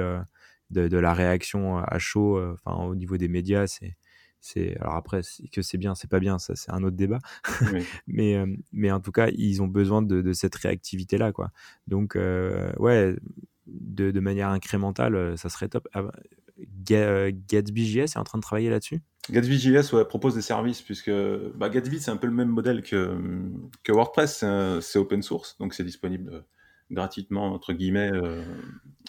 de, la réaction à chaud, euh, enfin au niveau des médias, c'est c'est alors après que c'est bien c'est pas bien ça c'est un autre débat. Mais euh, mais en tout cas ils ont besoin de, cette réactivité là quoi. Donc euh, ouais de, de, manière incrémentale ça serait top. Ah, Gatsby.js est en train de travailler là-dessus? Gatsby.js ouais, propose des services puisque bah, Gatsby c'est un peu le même modèle que, que WordPress c'est open source donc c'est disponible gratuitement entre guillemets euh,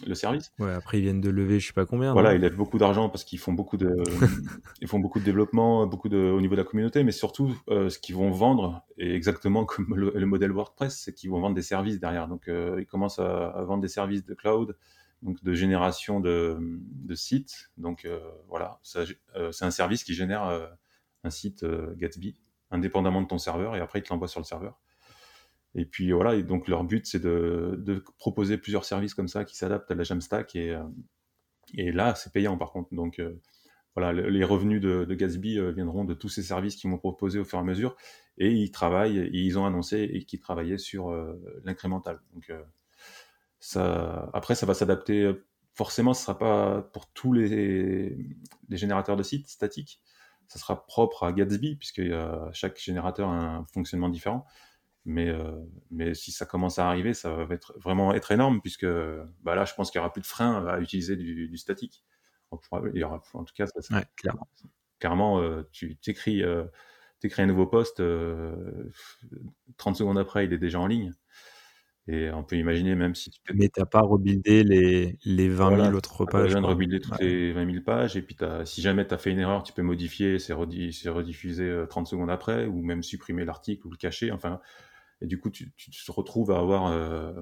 le service. Ouais, après ils viennent de lever je sais pas combien. Voilà, ils lèvent beaucoup d'argent parce qu'ils font beaucoup de ils font beaucoup de développement, beaucoup de au niveau de la communauté, mais surtout euh, ce qu'ils vont vendre et exactement comme le, modèle WordPress, c'est qu'ils vont vendre des services derrière. Donc euh, ils commencent à, vendre des services de cloud, donc de génération de, de sites. Donc voilà, c'est un service qui génère un site Gatsby indépendamment de ton serveur et après il te l'envoie sur le serveur. Et puis voilà, donc leur but c'est de, proposer plusieurs services comme ça qui s'adaptent à la Jamstack et, euh, là c'est payant par contre. Donc euh, voilà, les revenus de, Gatsby euh, viendront de tous ces services qu'ils m'ont proposés au fur et à mesure et ils travaillent, ils ont annoncé et qu'ils travaillaient sur l'incrémental. Donc après ça va s'adapter. Forcément, ce sera pas pour tous les, les générateurs de sites statiques. Ça sera propre à Gatsby puisque chaque générateur a un fonctionnement différent. Mais, euh, mais si ça commence à arriver, ça va être, vraiment être énorme, puisque bah là, je pense qu'il n'y aura plus de frein à utiliser du, statique. il y aura, en tout cas, ça, clairement, clairement euh, tu t'écris euh, un nouveau poste, 30 secondes après, il est déjà en ligne. Et on peut imaginer, même si tu Mais tu n'as pas rebuildé les, les 20 000 autres pages. Tu viens de rebuilder toutes les 20 000 pages. Et puis, si jamais tu as fait une erreur, tu peux modifier, c'est rediffusé 30 secondes après, ou même supprimer l'article ou le cacher. Enfin, et du coup, tu, te retrouves à avoir euh,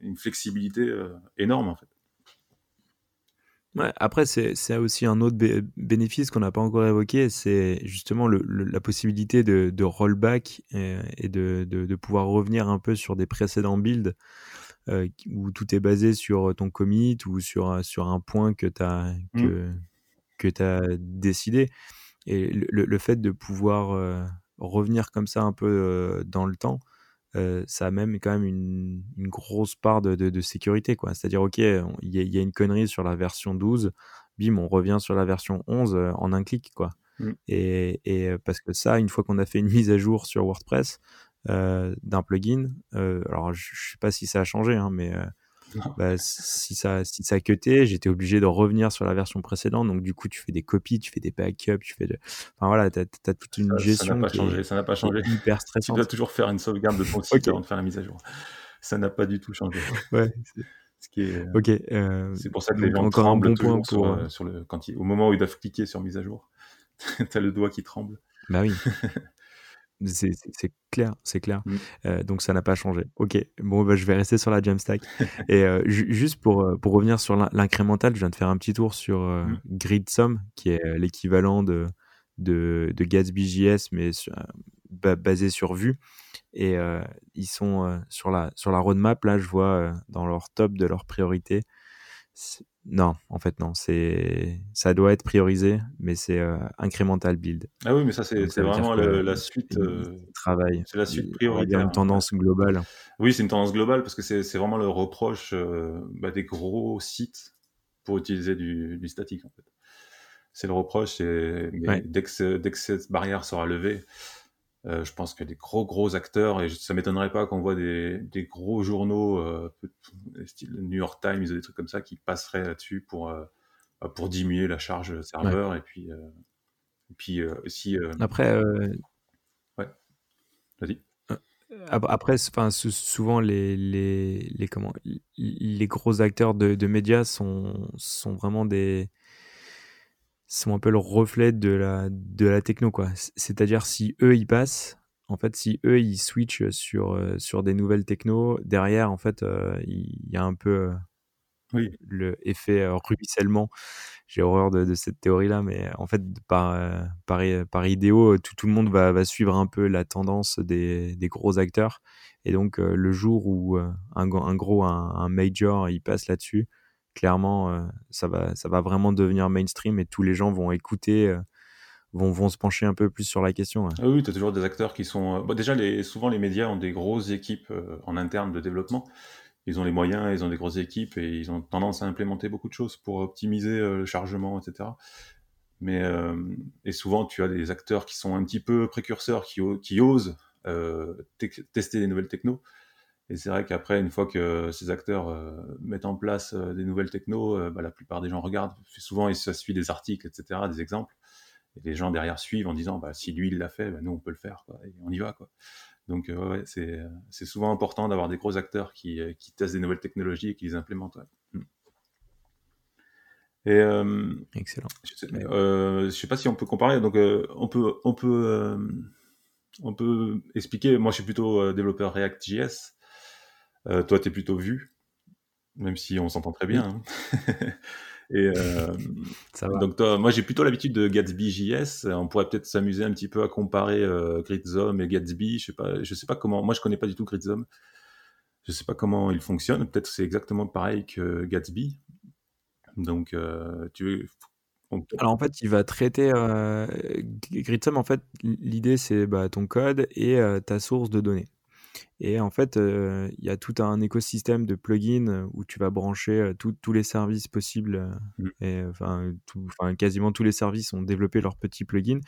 une flexibilité euh, énorme, en fait. Ouais, après, c'est aussi un autre bénéfice qu'on n'a pas encore évoqué, c'est justement le, la possibilité de, de rollback et, de, de, pouvoir revenir un peu sur des précédents builds euh, où tout est basé sur ton commit ou sur, sur un point que tu as, mmh. que, que as décidé. Et le, le, fait de pouvoir revenir comme ça un peu dans le temps, ça a même quand même une, grosse part de, sécurité. quoi. C'est-à-dire, OK, il y, a une connerie sur la version 12, bim, on revient sur la version 11 en un clic. quoi. Mmh. Et, parce que ça, une fois qu'on a fait une mise à jour sur WordPress d'un plugin, alors je ne sais pas si ça a changé, hein, mais bah, si ça si ça cuté, j'étais obligé de revenir sur la version précédente. Donc du coup, tu fais des copies, tu fais des backups, tu fais de... Enfin voilà, tu as, toute une gestion ça n'a pas changé, ça n'a pas changé. Hyper stressante. Tu dois toujours faire une sauvegarde de ton site avant de faire la mise à jour. Ça n'a pas du tout changé. Ouais. Ce qui est, ok. Euh, c'est pour ça que les gens un bon point pour... Euh, sur, le quand au moment où ils doivent cliquer sur mise à jour. tu as le doigt qui tremble. Bah oui. C'est clair, c'est clair. Mmh. Euh, donc ça n'a pas changé. Ok, bon, bah, je vais rester sur la Jamstack. et euh, juste pour, euh, pour revenir sur l'incrémental, je viens de faire un petit tour sur mmh. GridSum, qui est l'équivalent de, de, mais basé sur Vue. Et ils sont sur, la, sur la roadmap, là, je vois dans leur top de leur priorité non, en fait, non. C'est, ça doit être priorisé, mais c'est euh, incremental build. Ah oui, mais ça, c'est, vraiment la suite. Euh, travail. C'est la suite prioritaire. Il y a une tendance globale. Oui, c'est une tendance globale parce que c'est, vraiment le reproche euh, bah, des gros sites pour utiliser du, statique, en fait. C'est le reproche, et, dès, que dès que cette barrière sera levée, euh, je pense que des gros gros acteurs, et ça m'étonnerait pas qu'on voit des, des, gros journaux, euh, style New York Times ou des trucs comme ça, qui passeraient là-dessus pour, euh, bah, pour diminuer la charge serveur. Et puis, euh, et puis aussi. Après. Ouais, vas-y. Après, enfin, souvent les, les, les, comment, les gros acteurs de, de médias sont, sont vraiment des, sont un peu le reflet de la, de la techno, quoi. C'est-à-dire, si eux, ils passent, en fait, si eux ils switchent sur sur des nouvelles techno, derrière, en fait, il y, a un peu oui. le effet ruissellement. J'ai horreur de, cette théorie-là, mais en fait, par, par, par idéo, tout, tout le monde va, va, suivre un peu la tendance des, des gros acteurs. Et donc, le jour où un, un, gros, un, un major, il passe là-dessus, clairement, ça, va, ça va vraiment devenir mainstream et tous les gens vont écouter vont, vont se pencher un peu plus sur la question. Ah oui, tu as toujours des acteurs qui sont. Bon, déjà, les, souvent, les médias ont des grosses équipes en interne de développement ils ont les moyens, ils ont des grosses équipes et ils ont tendance à implémenter beaucoup de choses pour optimiser euh, le chargement, etc. Mais euh, et souvent, tu as des acteurs qui sont un petit peu précurseurs, qui, osent euh, tester des nouvelles technos. Et c'est vrai qu'après, une fois que ces acteurs mettent en place des nouvelles technos, bah, la plupart des gens regardent. Souvent, ça suit des articles, etc., des exemples. Et les gens derrière suivent en disant, bah, si lui, il l'a fait, bah, nous, on peut le faire. Quoi, et on y va. Quoi. Donc, euh, c'est souvent important d'avoir des gros acteurs qui, euh, qui, testent des nouvelles technologies et qui les implémentent. Mm. Et, euh, Excellent. Je ne sais, pas si on peut comparer. Donc, on peut, on peut, on peut expliquer. Moi, je suis plutôt développeur React.js. toi, tu es plutôt Vue, même si on s'entend très bien. Hein. Et euh, donc toi, moi j'ai plutôt l'habitude de Gatsby JS. On pourrait peut-être s'amuser un petit peu à comparer euh, et Gatsby. Je sais pas, je sais pas comment. Moi je connais pas du tout Gridzom. Je sais pas comment il fonctionne. Peut-être c'est exactement pareil que Gatsby. Donc euh, tu veux. Alors en fait, il va traiter euh, Gridsome. En fait, l'idée c'est bah, ton code et ta source de données. Et en fait, il y a tout un écosystème de plugins où tu vas brancher tous les services possibles. Mmh. Et enfin, quasiment tous les services ont développé leurs petits plugins.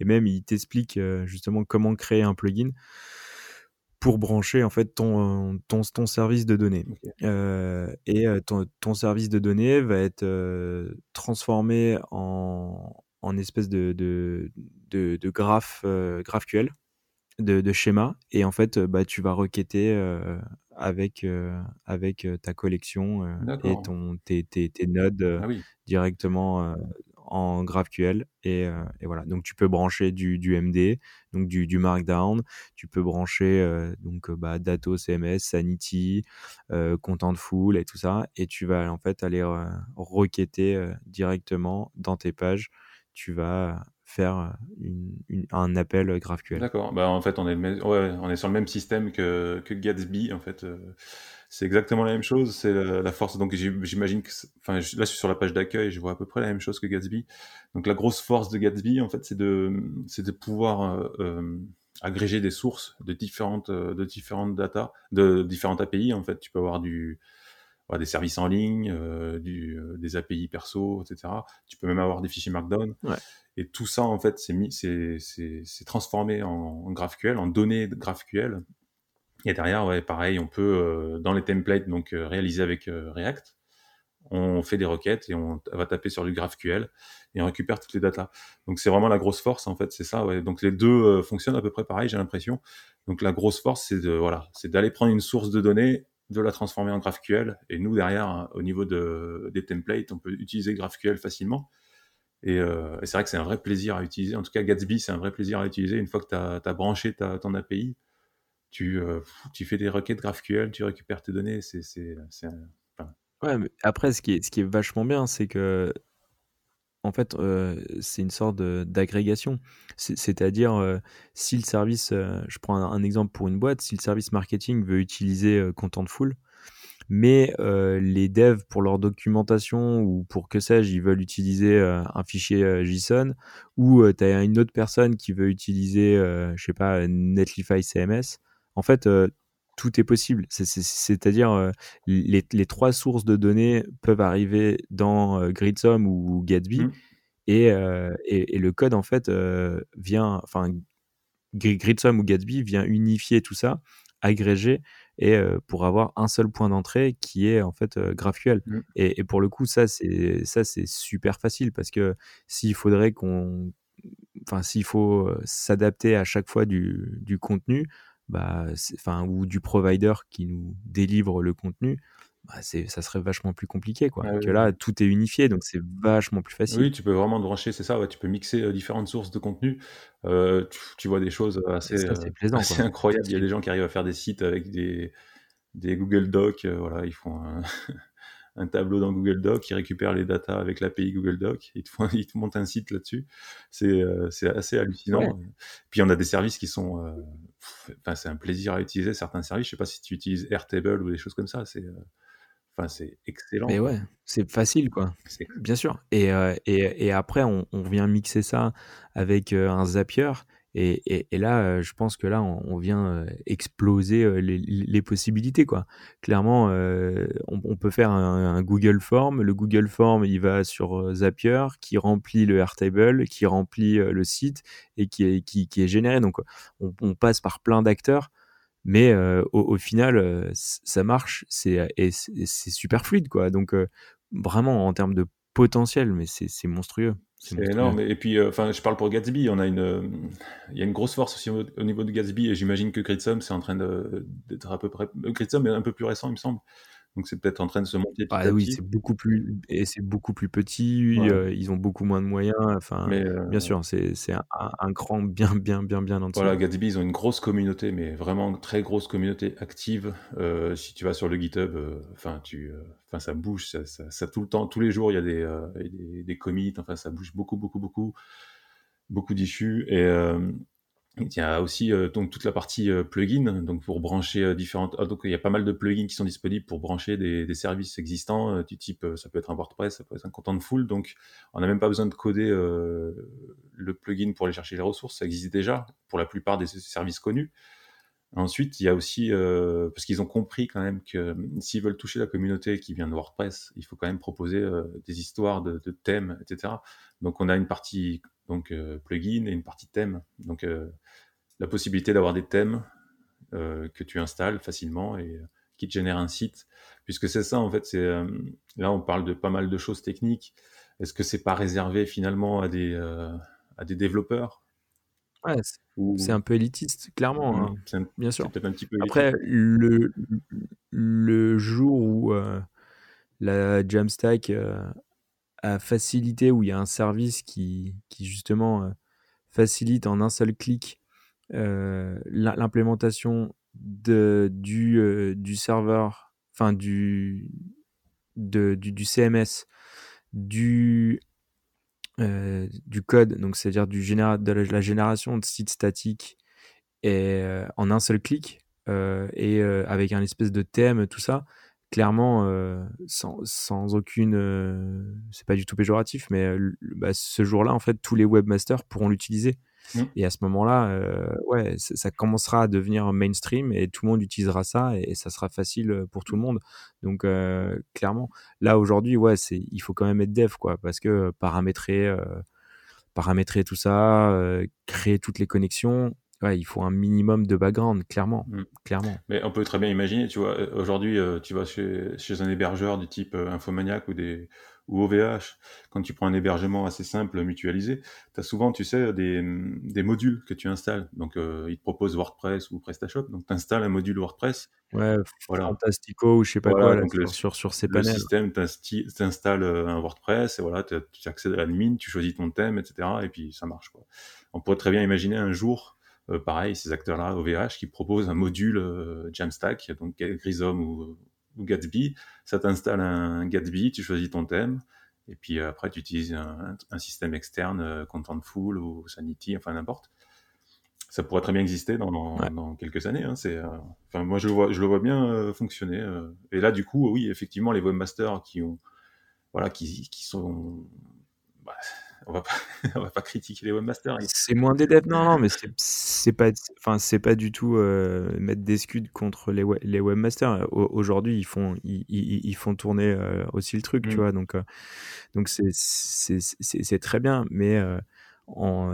Et même, il t'explique justement comment créer un plugin pour brancher en fait ton, ton, ton service de données. et ton, ton, service de données va être transformé en, en espèce de, de, de, de graphe, GraphQL de, de schéma et en fait bah, tu vas requêter avec, avec ta collection et ton, tes, tes, tes nodes ah directement en GraphQL et, et, voilà. Donc tu peux brancher du, du MD donc du, du Markdown. Tu peux brancher donc bah, Dato CMS Sanity Contentful et tout ça et tu vas en fait aller requêter directement dans tes pages. Tu vas faire un appel GraphQL. D'accord. Bah, en fait, on est, on est sur le même système que, que Gatsby. En fait, euh, c'est exactement la même chose. C'est la, force. Donc, j'imagine que, enfin, là, je suis sur la page d'accueil, je vois à peu près la même chose que Gatsby. Donc, la grosse force de Gatsby, en fait, c'est de, c'est de pouvoir euh, euh, agréger des sources de différentes, de différentes data, de différentes API. En fait, tu peux avoir du des services en ligne, du, des API perso, etc. Tu peux même avoir des fichiers Markdown. Ouais. Et tout ça, en fait, c'est transformé en, en, GraphQL, en données GraphQL. Et derrière, ouais, pareil, on peut, euh, dans les templates, donc euh, réalisés avec euh, React, on fait des requêtes et on va taper sur du GraphQL et on récupère toutes les datas. Donc c'est vraiment la grosse force, en fait, c'est ça. Ouais. Donc les deux fonctionnent à peu près pareil, j'ai l'impression. Donc la grosse force, c'est de, voilà, c'est d'aller prendre une source de données, de la transformer en GraphQL. Et nous, derrière, au niveau de, des templates, on peut utiliser GraphQL facilement. Euh, et, c'est vrai que c'est un vrai plaisir à utiliser. En tout cas, Gatsby, c'est un vrai plaisir à utiliser. Une fois que tu as, branché ta, ton API, tu, euh, tu fais des requêtes GraphQL, tu récupères tes données. C'est, ouais, mais après, ce qui est, ce qui est vachement bien, c'est que en fait, euh, c'est une sorte d'agrégation. C'est-à-dire, si le service, je prends un, exemple pour une boîte, si le service marketing veut utiliser Contentful, mais euh, les devs pour leur documentation ou pour que sais-je, ils veulent utiliser euh, un fichier euh, JSON ou tu as une autre personne qui veut utiliser, je sais pas, Netlify CMS. En fait, tout est possible. C'est-à-dire, les, les, trois sources de données peuvent arriver dans Gridsome ou Gatsby. Mmh. Et, et, et, le code, en fait, vient, enfin, Gridsome ou Gatsby vient unifier tout ça, agréger et pour avoir un seul point d'entrée qui est en fait GraphQL. Mmh. Et, pour le coup, ça c'est ça c'est super facile parce que s'il faudrait qu'on, enfin s'il faut s'adapter à chaque fois du, du contenu, bah, enfin ou du provider qui nous délivre le contenu, bah, ça serait vachement plus compliqué. Quoi. Ah que là, tout est unifié, donc c'est vachement plus facile. Oui, tu peux vraiment brancher, c'est ça, ouais, tu peux mixer différentes sources de contenu. tu, vois des choses assez, plaisant, assez incroyables. Il y a des gens qui arrivent à faire des sites avec des, des Google Docs. voilà, ils font un, un, tableau dans Google Docs, ils récupèrent les datas avec l'API Google Docs, ils te, font, ils te montent un site là-dessus. C'est assez hallucinant. Puis on a des services qui sont. Enfin, c'est un plaisir à utiliser certains services. Je sais pas si tu utilises Airtable ou des choses comme ça. C'est Enfin, c'est excellent. Mais ouais, c'est facile, quoi. Bien sûr. Et, euh, et, et, après, on, on, vient mixer ça avec euh, un Zapier. Et, là, euh, je pense que là, on, vient exploser les, les, possibilités, quoi. Clairement, on, peut faire un, Google Form. Le Google Form, il va sur Zapier, qui remplit le Airtable, qui remplit le site et qui est, généré. Donc, on, passe par plein d'acteurs mais au, final ça marche c'est super fluide quoi donc vraiment en termes de potentiel mais c'est monstrueux. C'est énorme. Et puis enfin je parle pour Gatsby. On a une il y a une grosse force aussi au, niveau de Gatsby et j'imagine que Gritsum c'est en train d'être à peu près Gritsum est un peu plus récent il me semble donc c'est peut-être en train de se monter. Ah oui, c'est beaucoup plus et c'est beaucoup plus petit. Euh, ils ont beaucoup moins de moyens. Enfin, mais bien sûr, c'est un, un, grand bien bien bien bien en Voilà, Gatsby, ils ont une grosse communauté, mais vraiment une très grosse communauté active. Euh, si tu vas sur le GitHub, enfin tu, enfin ça bouge, ça, ça, tout le temps, tous les jours il y a des, des, des commits. Enfin ça bouge beaucoup beaucoup beaucoup beaucoup d'issues et il y a aussi euh, donc toute la partie euh, plugin, donc pour brancher euh, différentes. Ah, donc il y a pas mal de plugins qui sont disponibles pour brancher des, services existants du type, ça peut être un WordPress, ça peut être un Contentful. Donc on n'a même pas besoin de coder le plugin pour aller chercher les ressources, ça existe déjà pour la plupart des services connus. Ensuite, il y a aussi parce qu'ils ont compris quand même que s'ils veulent toucher la communauté qui vient de WordPress, il faut quand même proposer des histoires de, de, thèmes, etc. Donc on a une partie donc plugin et une partie thème. Donc la possibilité d'avoir des thèmes euh, que tu installes facilement et euh, qui te génèrent un site. Puisque c'est ça, en fait, c'est euh, là on parle de pas mal de choses techniques. Est-ce que c'est pas réservé finalement à des, à des développeurs? Ouais, c'est un peu élitiste, clairement. Hein. bien sûr. Un petit peu Après, le, le jour où la Jamstack a facilité, où il y a un service qui, justement facilite en un seul clic euh, l'implémentation du, euh, du serveur, enfin du, CMS, du, euh, code, donc c'est-à-dire du de la, génération de sites statiques en un seul clic et avec un espèce de thème, tout ça, clairement, sans, sans, aucune. c'est pas du tout péjoratif, mais bah, ce jour-là, en fait, tous les webmasters pourront l'utiliser. Mmh. Et à ce moment-là, euh, ouais, ça commencera à devenir mainstream et tout le monde utilisera ça et, ça sera facile euh, pour tout le monde. Donc euh, clairement, là aujourd'hui, ouais, c'est il faut quand même être dev quoi, parce que paramétrer, paramétrer tout ça, créer toutes les connexions, Ouais, il faut un minimum de background, clairement, mmh. clairement. Mais on peut très bien imaginer, tu vois, aujourd'hui, tu vas chez, chez, un hébergeur du type Infomaniac ou des, ou OVH, quand tu prends un hébergement assez simple, mutualisé, tu as souvent, tu sais, des, des, modules que tu installes. Donc, euh, ils te proposent WordPress ou PrestaShop. Donc, tu installes un module WordPress. Ouais, voilà. Fantastico ou je sais pas quoi, donc sur, sur, sur, ces panels. Le système t'installes euh, un WordPress et voilà, tu accèdes à l'admin, tu choisis ton thème, etc. Et puis, ça marche. Quoi. On pourrait très bien imaginer un jour, euh, pareil, ces acteurs-là, OVH, qui proposent un module euh, Jamstack, donc Grisom ou ou Gatsby, ça t'installe un Gatsby, tu choisis ton thème, et puis euh, après tu utilises un, système externe, euh, Contentful ou Sanity, enfin n'importe. Ça pourrait très bien exister dans, quelques années. Hein, c'est, euh, enfin, moi je le vois, je le vois bien fonctionner. et là, du coup, oui, effectivement, les webmasters qui ont, voilà, qui, qui sont, bah, on va pas, on va pas critiquer les webmasters. C'est moins des devs, non, non, mais c'est pas, enfin, c'est pas du tout euh, mettre des scuds contre les, les webmasters. Aujourd'hui, ils font, ils, ils, font tourner euh, aussi le truc, tu mmh. vois. Donc, euh, donc c'est, c'est très bien, mais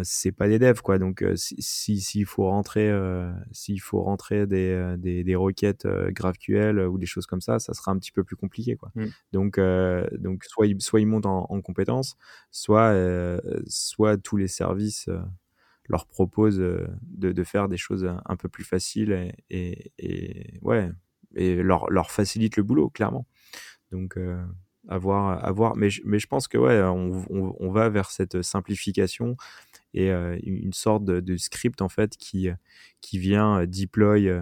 c'est pas des devs quoi donc s'il si, faut rentrer s'il faut rentrer des, des, des requêtes GraphQL ou des choses comme ça ça sera un petit peu plus compliqué quoi mmh. donc donc soit ils soit ils montent en, en compétences soit soit tous les services leur proposent de, de, faire des choses un peu plus faciles et, et, et ouais et leur, leur facilite le boulot, clairement. Donc, à voir, à voir. Mais, je, mais je pense que ouais, on, on, on va vers cette simplification et une sorte de, de, script en fait qui, qui vient deploy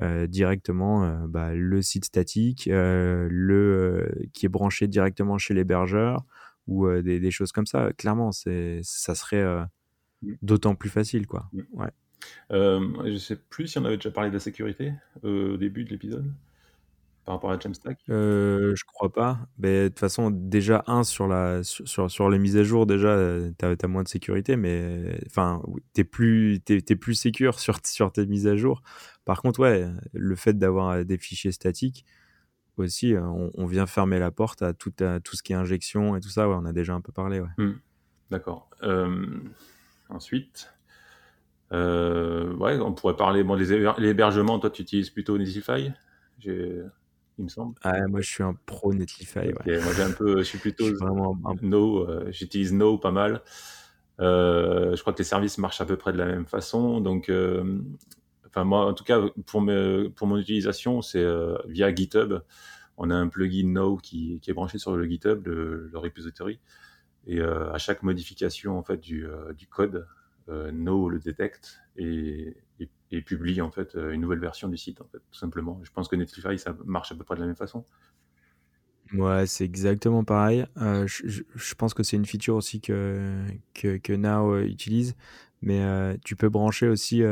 euh, directement bah, le site statique, le qui est branché directement chez l'hébergeur ou des, des, choses comme ça. Clairement, c'est ça serait d'autant plus facile, quoi. Ouais. Euh, je sais plus si on avait déjà parlé de la sécurité au début de l'épisode par rapport à Jamstack? Euh, Je crois pas. Mais de toute façon, déjà, un, sur, la, sur, sur les mises à jour, déjà, euh, tu as, moins de sécurité, mais enfin, tu es plus, es, plus sécure sur, sur tes mises à jour. Par contre, ouais, le fait d'avoir des fichiers statiques, aussi, euh, on, vient fermer la porte à tout, à tout ce qui est injection et tout ça. Ouais, on a déjà un peu parlé. Ouais. Hmm. D'accord. Euh, ensuite, ouais, on pourrait parler bon, les, hébergements. Toi, tu utilises plutôt Netlify il me semble. Ah, moi, je suis un pro Netlify. Ouais. moi, j'ai un peu, je suis plutôt No. Euh, j'utilise No pas mal. Euh, je crois que les services marchent à peu près de la même façon. Donc, euh, enfin, moi, en tout cas, pour, pour mon utilisation, c'est via GitHub. On a un plugin No qui, qui, est branché sur le GitHub, le, le repository. Et à chaque modification en fait du, du code, No le détecte et, et et publie en fait euh, une nouvelle version du site, en fait, tout simplement. Je pense que Netlify, ça marche à peu près de la même façon. Ouais, c'est exactement pareil. Euh, je, je, pense que c'est une feature aussi que, que, que Now euh, utilise, mais tu peux brancher aussi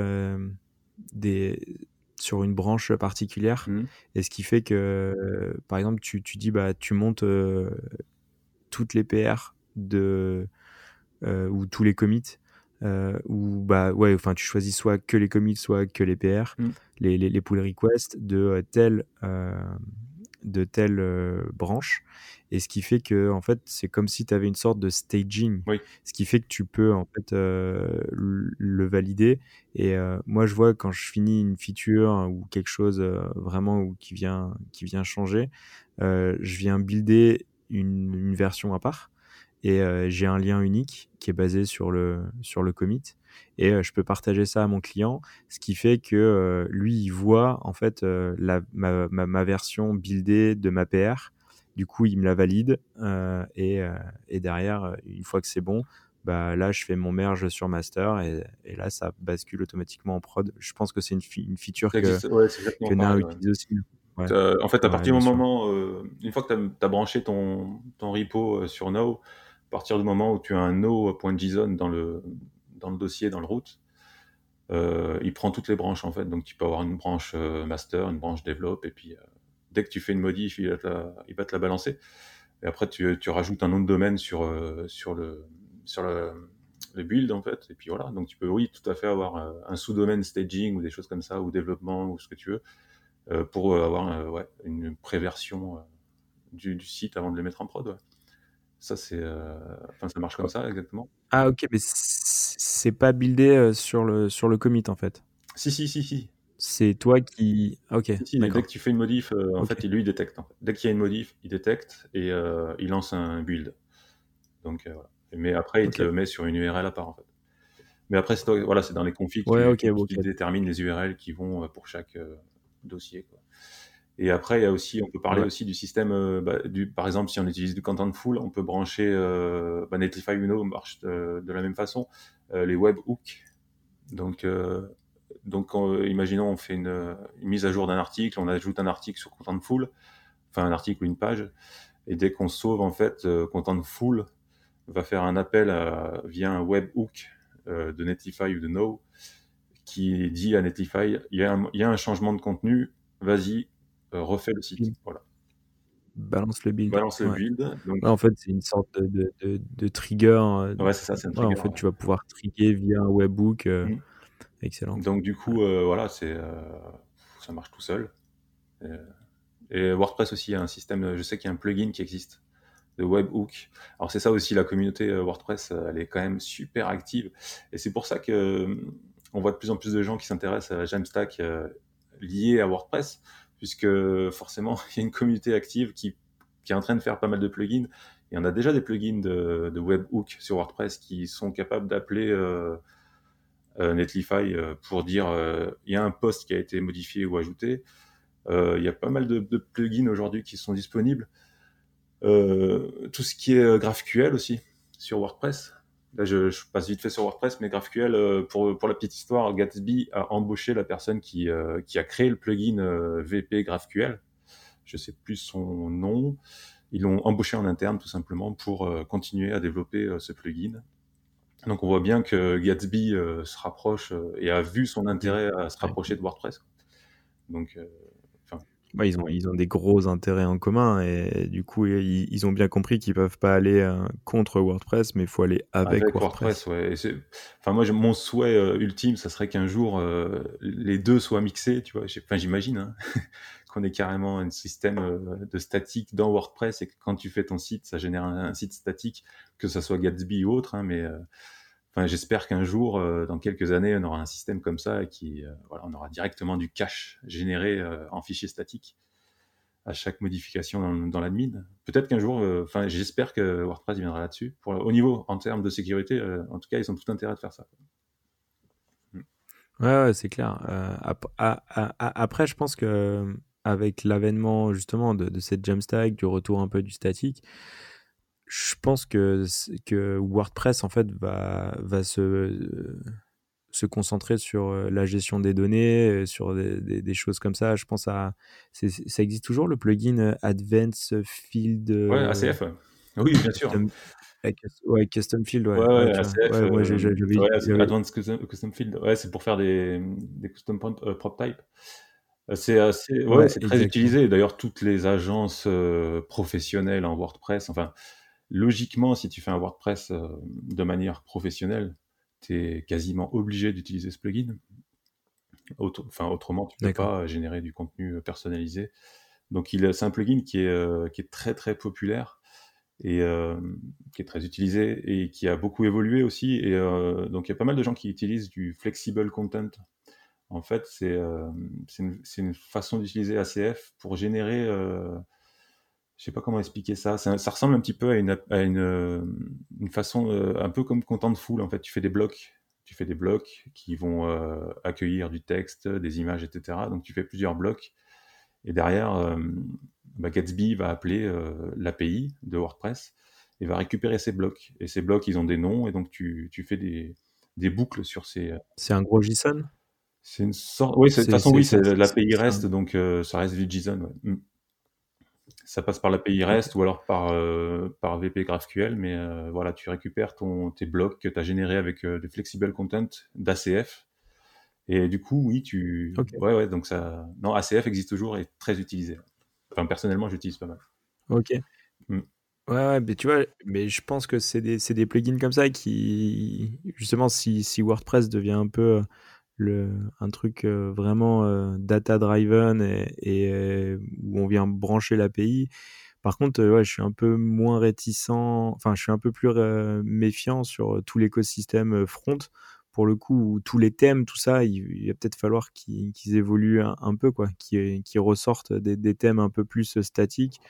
des, sur une branche particulière, mmh. et ce qui fait que, par exemple, tu, tu dis, bah, tu montes toutes les PR de, ou tous les commits euh, où bah ouais, enfin tu choisis soit que les commits, soit que les PR, mm. les, les, les, pull requests de euh, telle euh, de telle euh, branche, et ce qui fait que en fait c'est comme si tu avais une sorte de staging, oui. ce qui fait que tu peux en fait le valider. Et moi je vois quand je finis une feature ou quelque chose vraiment ou qui vient qui vient changer, je viens builder une, une version à part et euh, j'ai un lien unique qui est basé sur le, sur le commit et euh, je peux partager ça à mon client, ce qui fait que euh, lui, il voit en fait la, ma, ma, ma, version buildée de ma PR. Du coup, il me la valide et, et, derrière, une fois que c'est bon, bah, là, je fais mon merge sur master et, et, là, ça bascule automatiquement en prod. Je pense que c'est une, une, feature que, ouais, que utilise aussi. Ouais. En fait, à partir du moment, une fois que tu as, as, branché ton, ton repo sur Now, à partir du moment où tu as un no.json dans le, dans le dossier, dans le root, euh, il prend toutes les branches en fait. Donc tu peux avoir une branche euh, master, une branche develop, et puis euh, dès que tu fais une modif, il va te la, il la balancer. Et après, tu, rajoutes un nom de domaine sur, le, sur build en fait. Et puis voilà. Donc tu peux, oui, tout à fait avoir un sous-domaine staging ou des choses comme ça, ou développement, ou ce que tu veux, pour avoir une préversion du, du, site avant de le mettre en prod. Ça, c'est, euh... enfin, ça marche comme ça, exactement. Ah, ok, mais c'est pas buildé euh, sur le, sur le commit, en fait. Si, si, si, si. C'est toi qui. Ok. Si, dès que tu fais une modif, euh, en okay. fait, il, lui, il détecte. En fait. Dès qu'il y a une modif, il détecte et euh, il lance un build. Donc, euh, voilà. Mais après, il okay. te le met sur une URL à part, en fait. Mais après, c'est voilà, dans les configs ouais, qui, okay, qui déterminent les URL qui vont pour chaque dossier. Quoi. Et après, il y a aussi, on peut parler ouais. aussi du système, euh, bah, du, par exemple, si on utilise du Contentful, on peut brancher, euh, bah, Netlify Uno marche de, de, la même façon, euh, les webhooks. Donc, euh, donc imaginons, on fait une, une, mise à jour d'un article, on ajoute un article sur Contentful, enfin un article ou une page, et dès qu'on sauve, en fait, euh, Contentful va faire un appel à, via un webhook euh, de Netlify ou de No, qui dit à Netlify, il y a un, il y a un changement de contenu, vas-y, euh, refait le site. Voilà. Balance le build. Balance le ouais. build. Donc... Ouais, en fait, c'est une sorte de, de, de, de trigger. Euh, ouais, c'est ça, c'est un trigger. en fait, tu vas pouvoir trigger via un webhook. Euh, mmh. Excellent. Donc, du coup, euh, voilà, c'est, euh, ça marche tout seul. Et, WordPress aussi a un système, je sais qu'il y a un plugin qui existe de webhook. Alors, c'est ça aussi, la communauté WordPress, elle est quand même super active. Et c'est pour ça que on voit de plus en plus de gens qui s'intéressent à Jamstack lié à WordPress puisque forcément, il y a une communauté active qui, qui, est en train de faire pas mal de plugins. Il y en a déjà des plugins de, de webhook sur WordPress qui sont capables d'appeler euh, euh, Netlify euh, pour dire euh, il y a un post qui a été modifié ou ajouté. Il y a pas mal de, de plugins aujourd'hui qui sont disponibles. tout ce qui est GraphQL aussi sur WordPress. Là, je, passe vite fait sur WordPress, mais GraphQL, pour, pour la petite histoire, Gatsby a embauché la personne qui, qui a créé le plugin VP GraphQL. Je sais plus son nom ils l'ont embauché en interne tout simplement pour euh, continuer à développer euh, ce plugin. Donc on voit bien que Gatsby euh, se rapproche et a vu son intérêt à se rapprocher de WordPress. Donc ils, ont, ils ont des gros intérêts en commun et du coup, ils, ont bien compris qu'ils peuvent pas aller contre WordPress, mais il faut aller avec, WordPress. ouais. enfin, moi, mon souhait ultime, ça serait qu'un jour, les deux soient mixés, tu vois. Enfin, j'imagine hein, qu'on ait carrément un système euh, de statique dans WordPress et que quand tu fais ton site, ça génère un, site statique, que ce soit Gatsby ou autre. Hein, mais euh, j'espère qu'un jour, euh, dans quelques années, on aura un système comme ça et qui, voilà, on aura directement du cache généré en fichier statique à chaque modification dans, l'admin. Peut-être qu'un jour, enfin, j'espère que WordPress viendra là-dessus. Au niveau en termes de sécurité, en tout cas, ils ont tout intérêt de faire ça. Ouais, c'est clair. après, je pense que avec l'avènement justement de, cette Jamstack, du retour un peu du statique, je pense que, que WordPress en fait va, va se, se concentrer sur euh, la gestion des données, euh, sur des, choses comme ça. Je pense à. Ça existe toujours le plugin Advanced Field. Ouais, ACF. Oui, bien sûr. ouais, Custom Field, ouais. Ouais, ouais, ACF, ouais, Advanced Custom, Field. Ouais, c'est pour faire des, des custom prop type. C'est assez, ouais, c'est très utilisé. D'ailleurs, toutes les agences euh, professionnelles en WordPress, enfin, logiquement, si tu fais un WordPress euh, de manière professionnelle, tu es quasiment obligé d'utiliser ce plugin. enfin, autrement, tu ne peux pas générer du contenu personnalisé. Donc, c'est un plugin qui est, euh, qui est très très populaire et qui est très utilisé et qui a beaucoup évolué aussi. Et donc, il y a pas mal de gens qui utilisent du flexible content en fait, c'est euh, une, une, façon d'utiliser ACF pour générer, euh, je sais pas comment expliquer ça, ça, ressemble un petit peu à une, à une, euh, une façon, euh, un peu comme Contentful, en fait, tu fais des blocs, tu fais des blocs qui vont euh, accueillir du texte, des images, etc. Donc tu fais plusieurs blocs, et derrière, bah, Gatsby va appeler l'API de WordPress, et va récupérer ces blocs. Et ces blocs, ils ont des noms, et donc tu, tu fais des, des boucles sur ces... C'est un gros JSON? C'est une sorte. Oui, de toute façon, oui, l'API REST, donc ça reste du JSON. Mm. Ça passe par l'API REST ou alors par, euh, par VP GraphQL, mais euh, voilà, tu récupères ton, tes blocs que tu as générés avec du flexible content d'ACF. Et du coup, oui, tu. Ouais, ouais, donc ça. Non, ACF existe toujours et est très utilisé. Enfin, personnellement, j'utilise pas mal. Ok. Mm. Ouais, ouais, mais tu vois, mais je pense que c'est des, des, plugins comme ça qui, justement, si, si WordPress devient un peu le, un truc euh, vraiment euh, data-driven et, où on vient brancher l'API. Par contre, ouais, je suis un peu moins réticent, enfin, je suis un peu plus méfiant sur tout l'écosystème front. Pour le coup, tous les thèmes, tout ça, il, va peut-être falloir qu'ils évoluent un, peu, quoi, qu'ils ressortent des, thèmes un peu plus statiques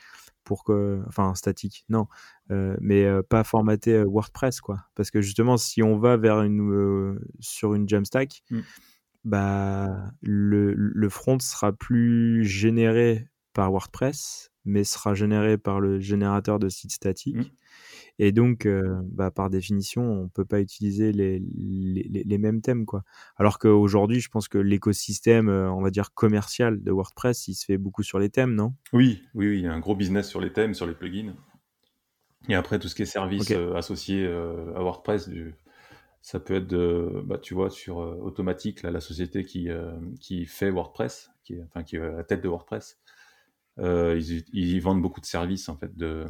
pour que, enfin statique, non, euh, mais euh, pas formaté euh, WordPress quoi, parce que justement si on va vers une sur une Jamstack, mmh. bah le, le, front sera plus généré par WordPress, mais sera généré par le générateur de site statique. Mmh. Et donc, euh, bah, par définition, on ne peut pas utiliser les, les, les, mêmes thèmes. Quoi. Alors qu'aujourd'hui, je pense que l'écosystème, euh, on va dire, commercial de WordPress, il se fait beaucoup sur les thèmes, non? Oui, oui, oui, il y a un gros business sur les thèmes, sur les plugins. Et après, tout ce qui est service euh, associé à WordPress, du, ça peut être, de, bah, tu vois, sur Automatique, là, la société qui, qui fait WordPress, qui est, enfin, qui est à la tête de WordPress. Euh, ils, ils, vendent beaucoup de services en fait de,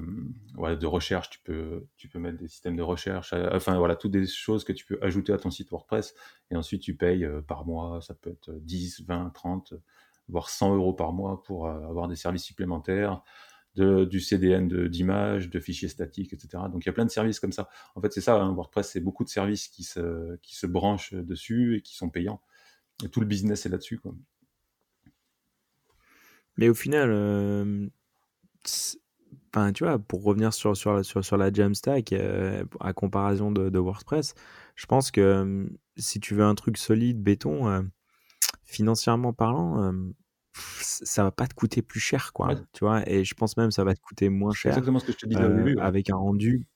voilà, de recherche. Tu peux, tu peux mettre des systèmes de recherche, euh, enfin voilà, toutes des choses que tu peux ajouter à ton site WordPress et ensuite tu payes euh, par mois. Ça peut être 10, 20, 30, voire 100 euros par mois pour avoir des services supplémentaires, de, du CDN d'images, de, fichiers statiques, etc. Donc il y a plein de services comme ça. En fait, c'est ça, hein, WordPress, c'est beaucoup de services qui se, qui se branchent dessus et qui sont payants. Tout le business est là-dessus. Quoi. Mais au final, euh, enfin, tu vois, pour revenir sur, sur, sur, sur la Jamstack, euh, à comparaison de, de, WordPress, je pense que euh, si tu veux un truc solide, béton, financièrement parlant, ça va pas te coûter plus cher, quoi. Tu vois Et je pense même ça va te coûter moins cher. exactement ce que je te disais au début. Avec un rendu,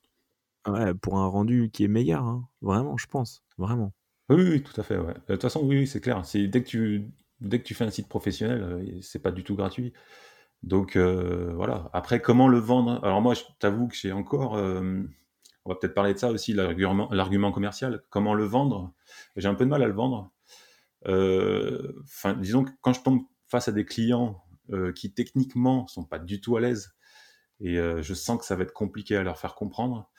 pour un rendu qui est meilleur, hein. vraiment, je pense, vraiment. Oui, oui, tout à fait. De toute façon, oui, c'est clair. Dès que tu dès que tu fais un site professionnel, c'est pas du tout gratuit. Donc voilà. Après, comment le vendre? Alors moi, je t'avoue que j'ai encore. on va peut-être parler de ça aussi, l'argument commercial. Comment le vendre? J'ai un peu de mal à le vendre. Disons que quand je tombe face à des clients qui techniquement sont pas du tout à l'aise et je sens que ça va être compliqué à leur faire comprendre,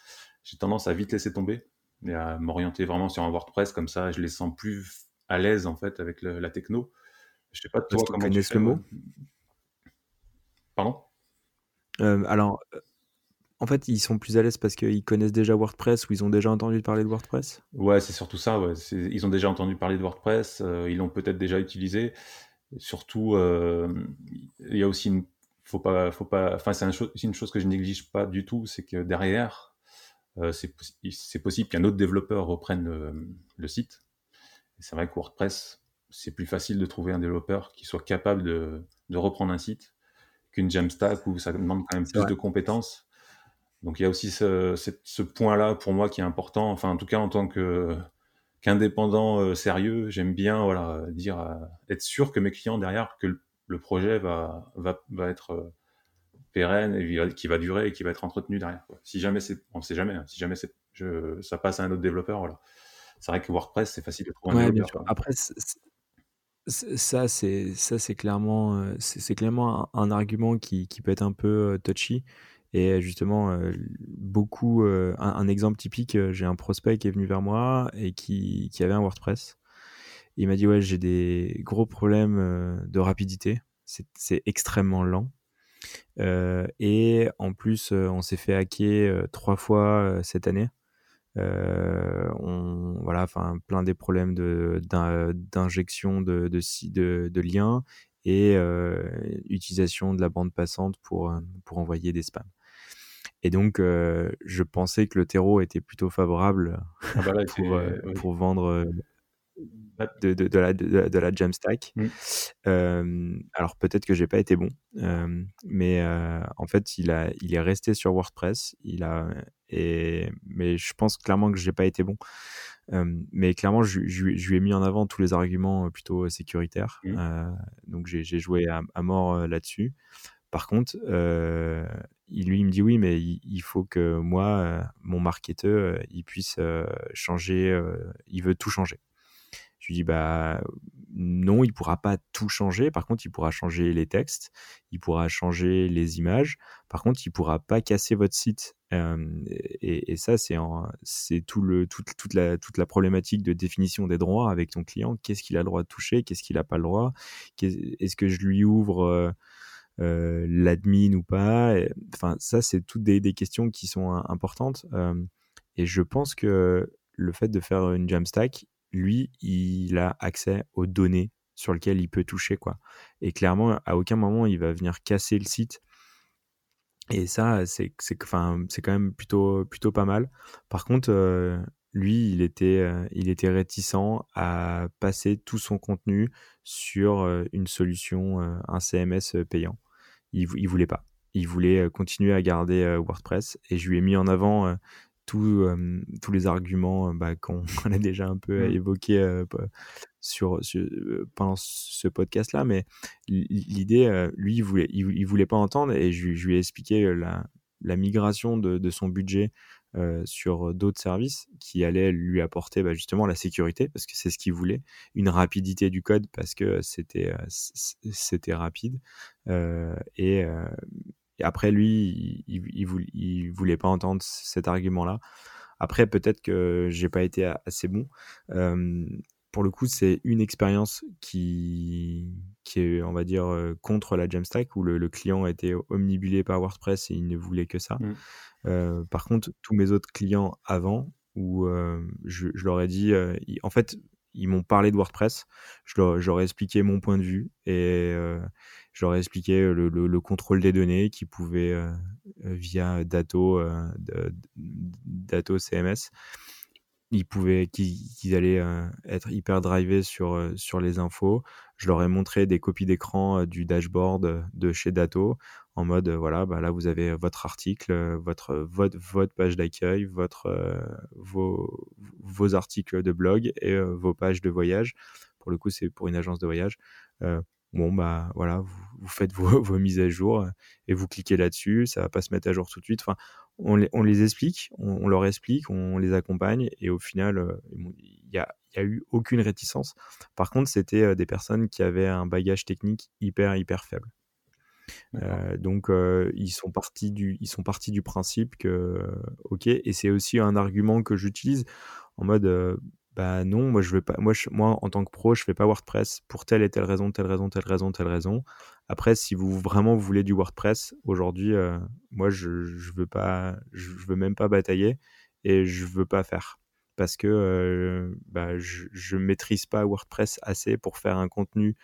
j'ai tendance à vite laisser tomber et à m'orienter vraiment sur un WordPress comme ça. Je les sens plus à l'aise en fait avec la techno. Je sais pas toi comment tu fais, le mot. Pardon? Euh, Alors, euh, en fait, ils sont plus à l'aise parce qu'ils connaissent déjà WordPress ou ils ont déjà entendu parler de WordPress? Ouais, c'est surtout ça. Ouais. Ils ont déjà entendu parler de WordPress, euh, ils l'ont peut-être déjà utilisé. surtout, il y a aussi une. Faut pas, faut pas. Enfin, c'est une chose que je néglige pas du tout, c'est que derrière, c'est possible qu'un autre développeur reprenne le, le site. C'est vrai que WordPress, c'est plus facile de trouver un développeur qui soit capable de, de reprendre un site qu'une Jamstack où ça demande quand même plus de compétences. Donc il y a aussi ce, ce point-là pour moi qui est important. Enfin, en tout cas, en tant que qu'indépendant euh, sérieux, j'aime bien voilà dire euh, être sûr que mes clients derrière que le, projet va, va, va être euh, pérenne et qui va durer et qui va être entretenu derrière. Si jamais c'est, on sait jamais, hein, si jamais je, ça passe à un autre développeur, voilà. C'est vrai que WordPress c'est facile de trouver un développeur. Après, ça, c'est ça, c'est clairement, euh, c'est clairement un, argument qui, qui, peut être un peu euh, touchy. Et justement, euh, beaucoup, un, exemple typique, j'ai un prospect qui est venu vers moi et qui, qui avait un WordPress. Il m'a dit ouais, j'ai des gros problèmes de rapidité. C'est extrêmement lent. et en plus, on s'est fait hacker trois fois cette année. Euh, on, voilà, enfin, plein des problèmes d'injection de, de, de, liens et euh, utilisation de la bande passante pour, euh, pour envoyer des spams. Et donc, je pensais que le terreau était plutôt favorable ah bah pour, pour, vendre de, de, de, la, de, la Jamstack. Mmh. alors peut-être que j'ai pas été bon, mais en fait il, a, il est resté sur WordPress. Il a, et, mais je pense clairement que j'ai pas été bon. mais clairement, je, je, lui ai mis en avant tous les arguments plutôt sécuritaires. Mmh. donc j'ai joué à, mort là-dessus. Par contre, il, lui, il me dit oui, mais il, faut que moi, mon marketeur, il puisse changer, il veut tout changer. Je lui dis bah non, il pourra pas tout changer. Par contre, il pourra changer les textes, il pourra changer les images. Par contre, il pourra pas casser votre site. et, ça, c'est tout le toute, la toute la problématique de définition des droits avec ton client. Qu'est-ce qu'il a le droit de toucher? Qu'est-ce qu'il n'a pas le droit? Est-ce que je lui ouvre l'admin ou pas? Enfin, ça, c'est toutes des, des, questions qui sont importantes. et je pense que le fait de faire une Jamstack, lui, il a accès aux données sur lesquelles il peut toucher. quoi. Et clairement, à aucun moment, il va venir casser le site. Et ça, c'est quand même plutôt, plutôt pas mal. Par contre, euh, lui, il était, euh, il était réticent à passer tout son contenu sur euh, une solution, un CMS payant. Il, il voulait pas. Il voulait continuer à garder WordPress. Et je lui ai mis en avant tous les arguments bah, qu'on a déjà un peu mmh. évoqués sur, pendant ce podcast-là. Mais l'idée, lui, il voulait, il, voulait pas entendre et je, lui ai expliqué la, la migration de, de, son budget sur d'autres services qui allaient lui apporter bah, justement la sécurité parce que c'est ce qu'il voulait, une rapidité du code parce que c'était c'était rapide et, après, lui, il, il, voulait, pas entendre cet argument-là. Après, peut-être que j'ai pas été assez bon. pour le coup, c'est une expérience qui, qui est, on va dire, contre la Jamstack, où le, client a été omnibulé par WordPress et il ne voulait que ça. Mmh. par contre, tous mes autres clients avant, où je, leur ai dit, en fait, ils m'ont parlé de WordPress, je leur, ai expliqué mon point de vue et je leur ai expliqué le, le, contrôle des données qui pouvait euh, euh, via Dato, euh, Dato CMS, ils pouvaient qu'ils allaient être hyper drivés sur sur les infos. je leur ai montré des copies d'écran du dashboard de chez Dato en mode voilà, bah là vous avez votre article, votre, votre, votre page d'accueil, vos articles de blog et vos pages de voyage. Pour le coup, c'est pour une agence de voyage. Bon, bah voilà, vous, faites vos, vos, mises à jour et vous cliquez là-dessus. Ça va pas se mettre à jour tout de suite. Enfin, on les, on les explique, on, leur explique, on les accompagne et au final, il y a, y a eu aucune réticence. Par contre, c'était des personnes qui avaient un bagage technique hyper, hyper faible. Euh, donc ils sont partis du ils sont partis du principe que ok et c'est aussi un argument que j'utilise en mode bah non moi je veux pas moi en tant que pro je fais pas WordPress pour telle et telle raison telle raison telle raison telle raison après si vous vraiment voulez du WordPress aujourd'hui moi je je veux pas je veux même pas batailler et je veux pas faire parce que bah, je, je maîtrise pas WordPress assez pour faire un contenu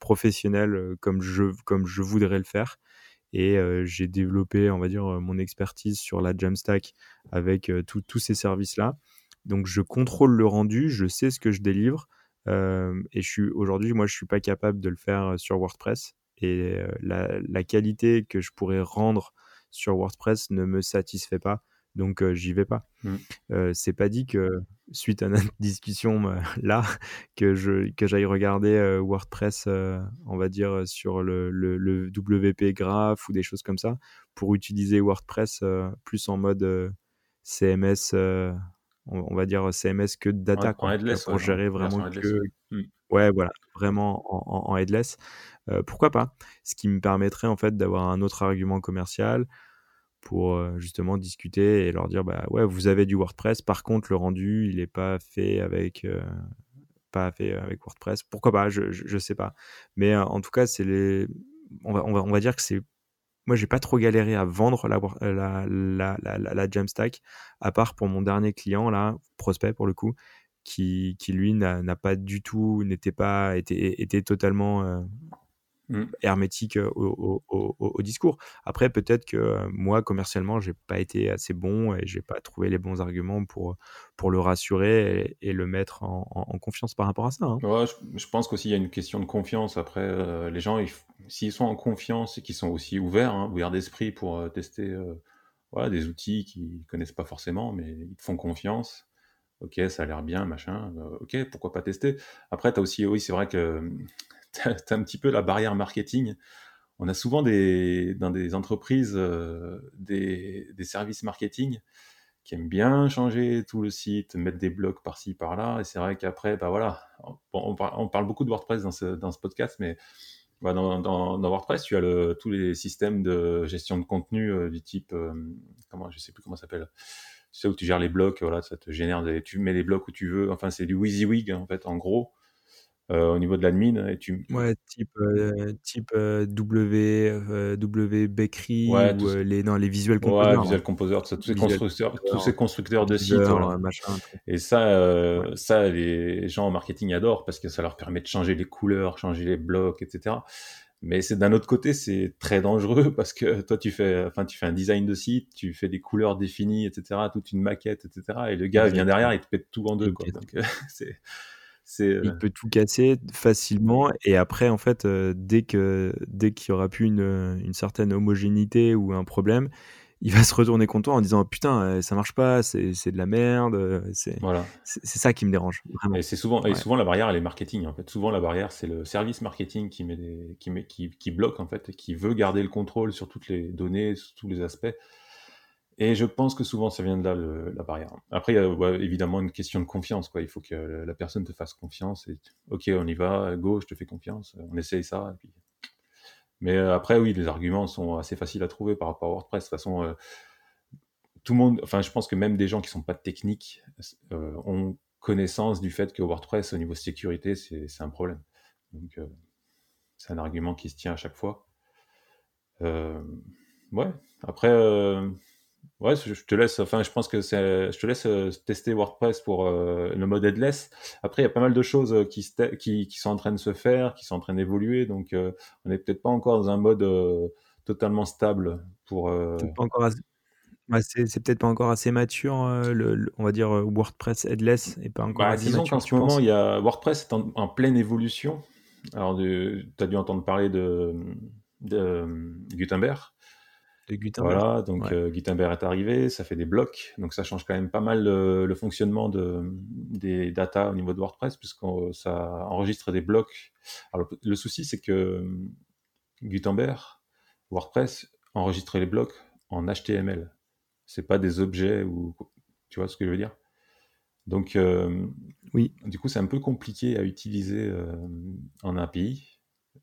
professionnel comme je, comme je voudrais le faire. Et j'ai développé, on va dire, mon expertise sur la Jamstack avec tous ces services-là. Donc je contrôle le rendu, je sais ce que je délivre. et je suis aujourd'hui, moi, je suis pas capable de le faire sur WordPress. Et la, la, qualité que je pourrais rendre sur WordPress ne me satisfait pas donc j'y vais pas. Mmh. c'est pas dit que suite à notre discussion là que je que j'aille regarder WordPress, on va dire sur le, le, WP Graph ou des choses comme ça pour utiliser WordPress plus en mode CMS, on, va dire CMS que de data en, headless, pour gérer vraiment que mmh. ouais voilà vraiment en, en headless. pourquoi pas? Ce qui me permettrait en fait d'avoir un autre argument commercial pour justement discuter et leur dire bah ouais vous avez du WordPress par contre le rendu il n'est pas fait avec pas fait avec WordPress. Pourquoi pas? Je, je, sais pas. Mais en tout cas c'est les on va, on va, on va dire que c'est moi j'ai pas trop galéré à vendre la, la, la, la, Jamstack à part pour mon dernier client là prospect pour le coup qui, qui lui n'a pas du tout n'était pas était, était totalement Mmh. hermétique au, discours. Après, peut-être que moi, commercialement, j'ai pas été assez bon et j'ai pas trouvé les bons arguments pour, pour le rassurer et, le mettre en, confiance par rapport à ça. Hein. je, pense qu'aussi il y a une question de confiance. Après, les gens, s'ils sont en confiance et qu'ils sont aussi ouverts, hein, ouverts d'esprit pour tester voilà, des outils qu'ils connaissent pas forcément, mais ils te font confiance. Ok, ça a l'air bien, machin. ok, pourquoi pas tester? Après, tu as aussi, oui, c'est vrai que tu as, un petit peu la barrière marketing. On a souvent des, dans des entreprises euh, des, services marketing qui aiment bien changer tout le site, mettre des blocs par-ci, par-là. Et c'est vrai qu'après, bah voilà, on, parle beaucoup de WordPress dans ce, dans ce podcast, mais bah, dans, dans, WordPress, tu as le, tous les systèmes de gestion de contenu euh, du type, euh, comment, je sais plus comment ça s'appelle, sais où tu gères les blocs, voilà, ça te génère, des, tu mets les blocs où tu veux. Enfin, c'est du WYSIWYG en fait, en gros. Euh, au niveau de l'admin et tu ouais type euh, type euh, W euh, W Bakery ou les non les Visual Composer ouais, Visual Composer tous ces constructeurs tous ces constructeurs de sites voilà. et ça ça les gens en marketing adorent parce que ça leur permet de changer les couleurs changer les blocs etc mais c'est d'un autre côté c'est très dangereux parce que toi tu fais enfin tu fais un design de site tu fais des couleurs définies etc toute une maquette etc et le gars vient derrière il te pète tout en deux quoi. donc c'est il euh peut tout casser facilement et après en fait dès que dès qu'il y aura plus une, une, certaine homogénéité ou un problème il va se retourner contre toi en disant putain ça marche pas c'est de la merde c'est voilà. c'est ça qui me dérange vraiment. et c'est souvent et souvent la barrière elle est marketing en fait souvent la barrière c'est le service marketing qui met des, qui met qui, qui bloque en fait qui veut garder le contrôle sur toutes les données sur tous les aspects et je pense que souvent, ça vient de là, la barrière. Après, il y a évidemment une question de confiance. Quoi. Il faut que la personne te fasse confiance. Ok, on y va, go, je te fais confiance, on essaye ça. Mais euh, après, oui, les arguments sont assez faciles à trouver par rapport à WordPress. De toute façon, euh, tout le monde, enfin, je pense que même des gens qui sont pas techniques euh, ont connaissance du fait que WordPress, au niveau sécurité, c'est un problème. Donc, c'est un argument qui se tient à chaque fois. ouais, après Ouais, je te laisse. Enfin, je pense que c'est. Je te laisse euh, tester WordPress pour euh, le mode headless. Après, il y a pas mal de choses euh, qui, qui, qui, sont en train de se faire, qui sont en train d'évoluer. Donc, on n'est peut-être pas encore dans un mode totalement stable pour. Pas encore c'est peut-être pas encore assez mature, le, on va dire WordPress headless et pas encore. Bah, disons qu'en ce moment, il y a WordPress est en, pleine évolution. alors, tu as dû entendre parler de, de Gutenberg. De Gutenberg. Voilà, donc Gutenberg est arrivé, ça fait des blocs, donc ça change quand même pas mal le, fonctionnement de, des data au niveau de WordPress, puisque ça enregistre des blocs. Alors, le, souci, c'est que Gutenberg, WordPress, enregistre les blocs en HTML. C'est pas des objets ou tu vois ce que je veux dire? Donc, oui. Du coup, c'est un peu compliqué à utiliser en API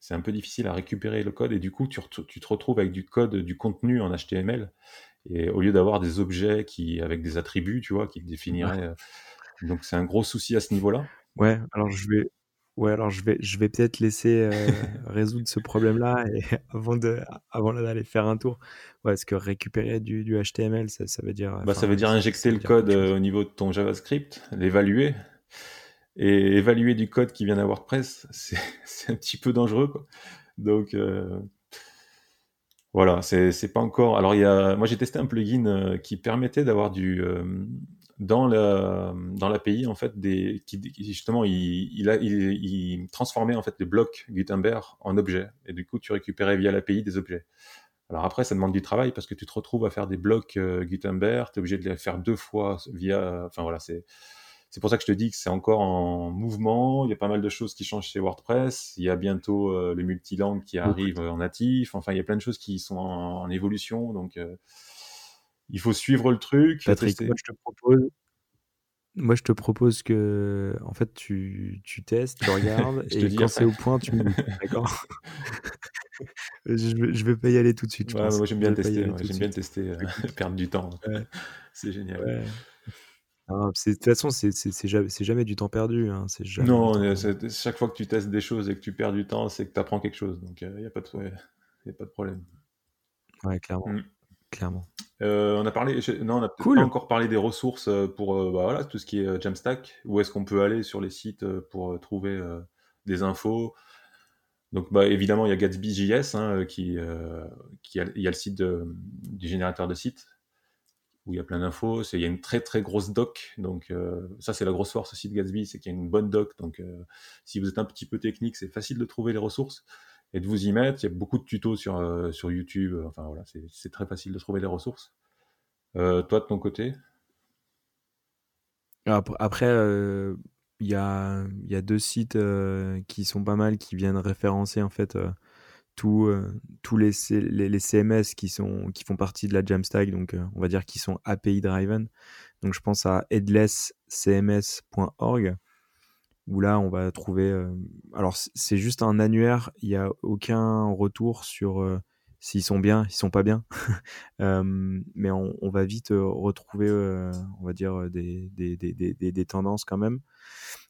c'est un peu difficile à récupérer le code et du coup, tu, te retrouves avec du code, du contenu en HTML. Et au lieu d'avoir des objets qui, avec des attributs, tu vois, qui définiraient. Euh, donc, c'est un gros souci à ce niveau-là. Ouais, alors je vais. Ouais, alors je vais, je vais peut-être laisser euh, résoudre ce problème-là et avant de, avant d'aller faire un tour. Ouais, est-ce que récupérer du, du HTML, ça, ça, veut dire. Bah, ça veut dire injecter le code euh, au niveau de ton JavaScript, l'évaluer, et évaluer du code qui vient d'un WordPress, c'est un petit peu dangereux. Quoi. Donc euh, voilà, c'est pas encore. Alors il y a, moi j'ai testé un plugin euh, qui permettait d'avoir du euh, dans la dans l'API en fait des qui, justement il, il, il, transformait en fait des blocs Gutenberg en objets et du coup tu récupérais via l'API des objets. Alors après ça demande du travail parce que tu te retrouves à faire des blocs Gutenberg, tu es obligé de les faire deux fois via enfin voilà, c'est c'est pour ça que je te dis que c'est encore en mouvement. Il y a pas mal de choses qui changent chez WordPress. Il y a bientôt euh, les multilangues qui arrivent en natif. Enfin, il y a plein de choses qui sont en, évolution. Donc, euh, il faut suivre le truc. Patrick, moi je te propose. Moi, je te propose que, en fait, tu, tu testes, tu regardes, et quand c'est au point, tu me. D'accord? Je, je vais pas y aller tout de suite. moi, j'aime bien, tester. j'aime bien tester, perdre du temps. C'est génial. De toute façon, c'est jamais, jamais, du temps perdu. Hein, jamais non, chaque fois que tu testes des choses et que tu perds du temps, c'est que tu apprends quelque chose. Donc, il euh, n'y a, pas de, a pas de problème. Ouais, clairement. Mm. clairement. Euh, on a parlé, non, on a pas encore parlé des ressources euh, pour bah, voilà, tout ce qui est Jamstack. Où est-ce qu'on peut aller sur les sites pour trouver des infos? Donc, bah, évidemment, il y a Gatsby.js hein, qui, qui a, il y a le site du générateur de sites où il y a plein d'infos. Il y a une très très grosse doc, donc euh, ça c'est la grosse force aussi de Gatsby, c'est qu'il y a une bonne doc. Donc euh, si vous êtes un petit peu technique, c'est facile de trouver les ressources et de vous y mettre. Il y a beaucoup de tutos sur, euh, sur YouTube. Enfin voilà, c'est très facile de trouver les ressources. toi de ton côté? Après, il y, a, y a deux sites qui sont pas mal, qui viennent référencer en fait euh, tous les, CMS qui, sont, qui font partie de la Jamstack, donc euh, on va dire qui sont API driven. Donc je pense à headlesscms.org où là on va trouver. Euh, alors c'est juste un annuaire, il n'y a aucun retour sur s'ils sont bien, ils sont pas bien. mais on, va vite retrouver, on va dire, des, des, des, des, tendances quand même.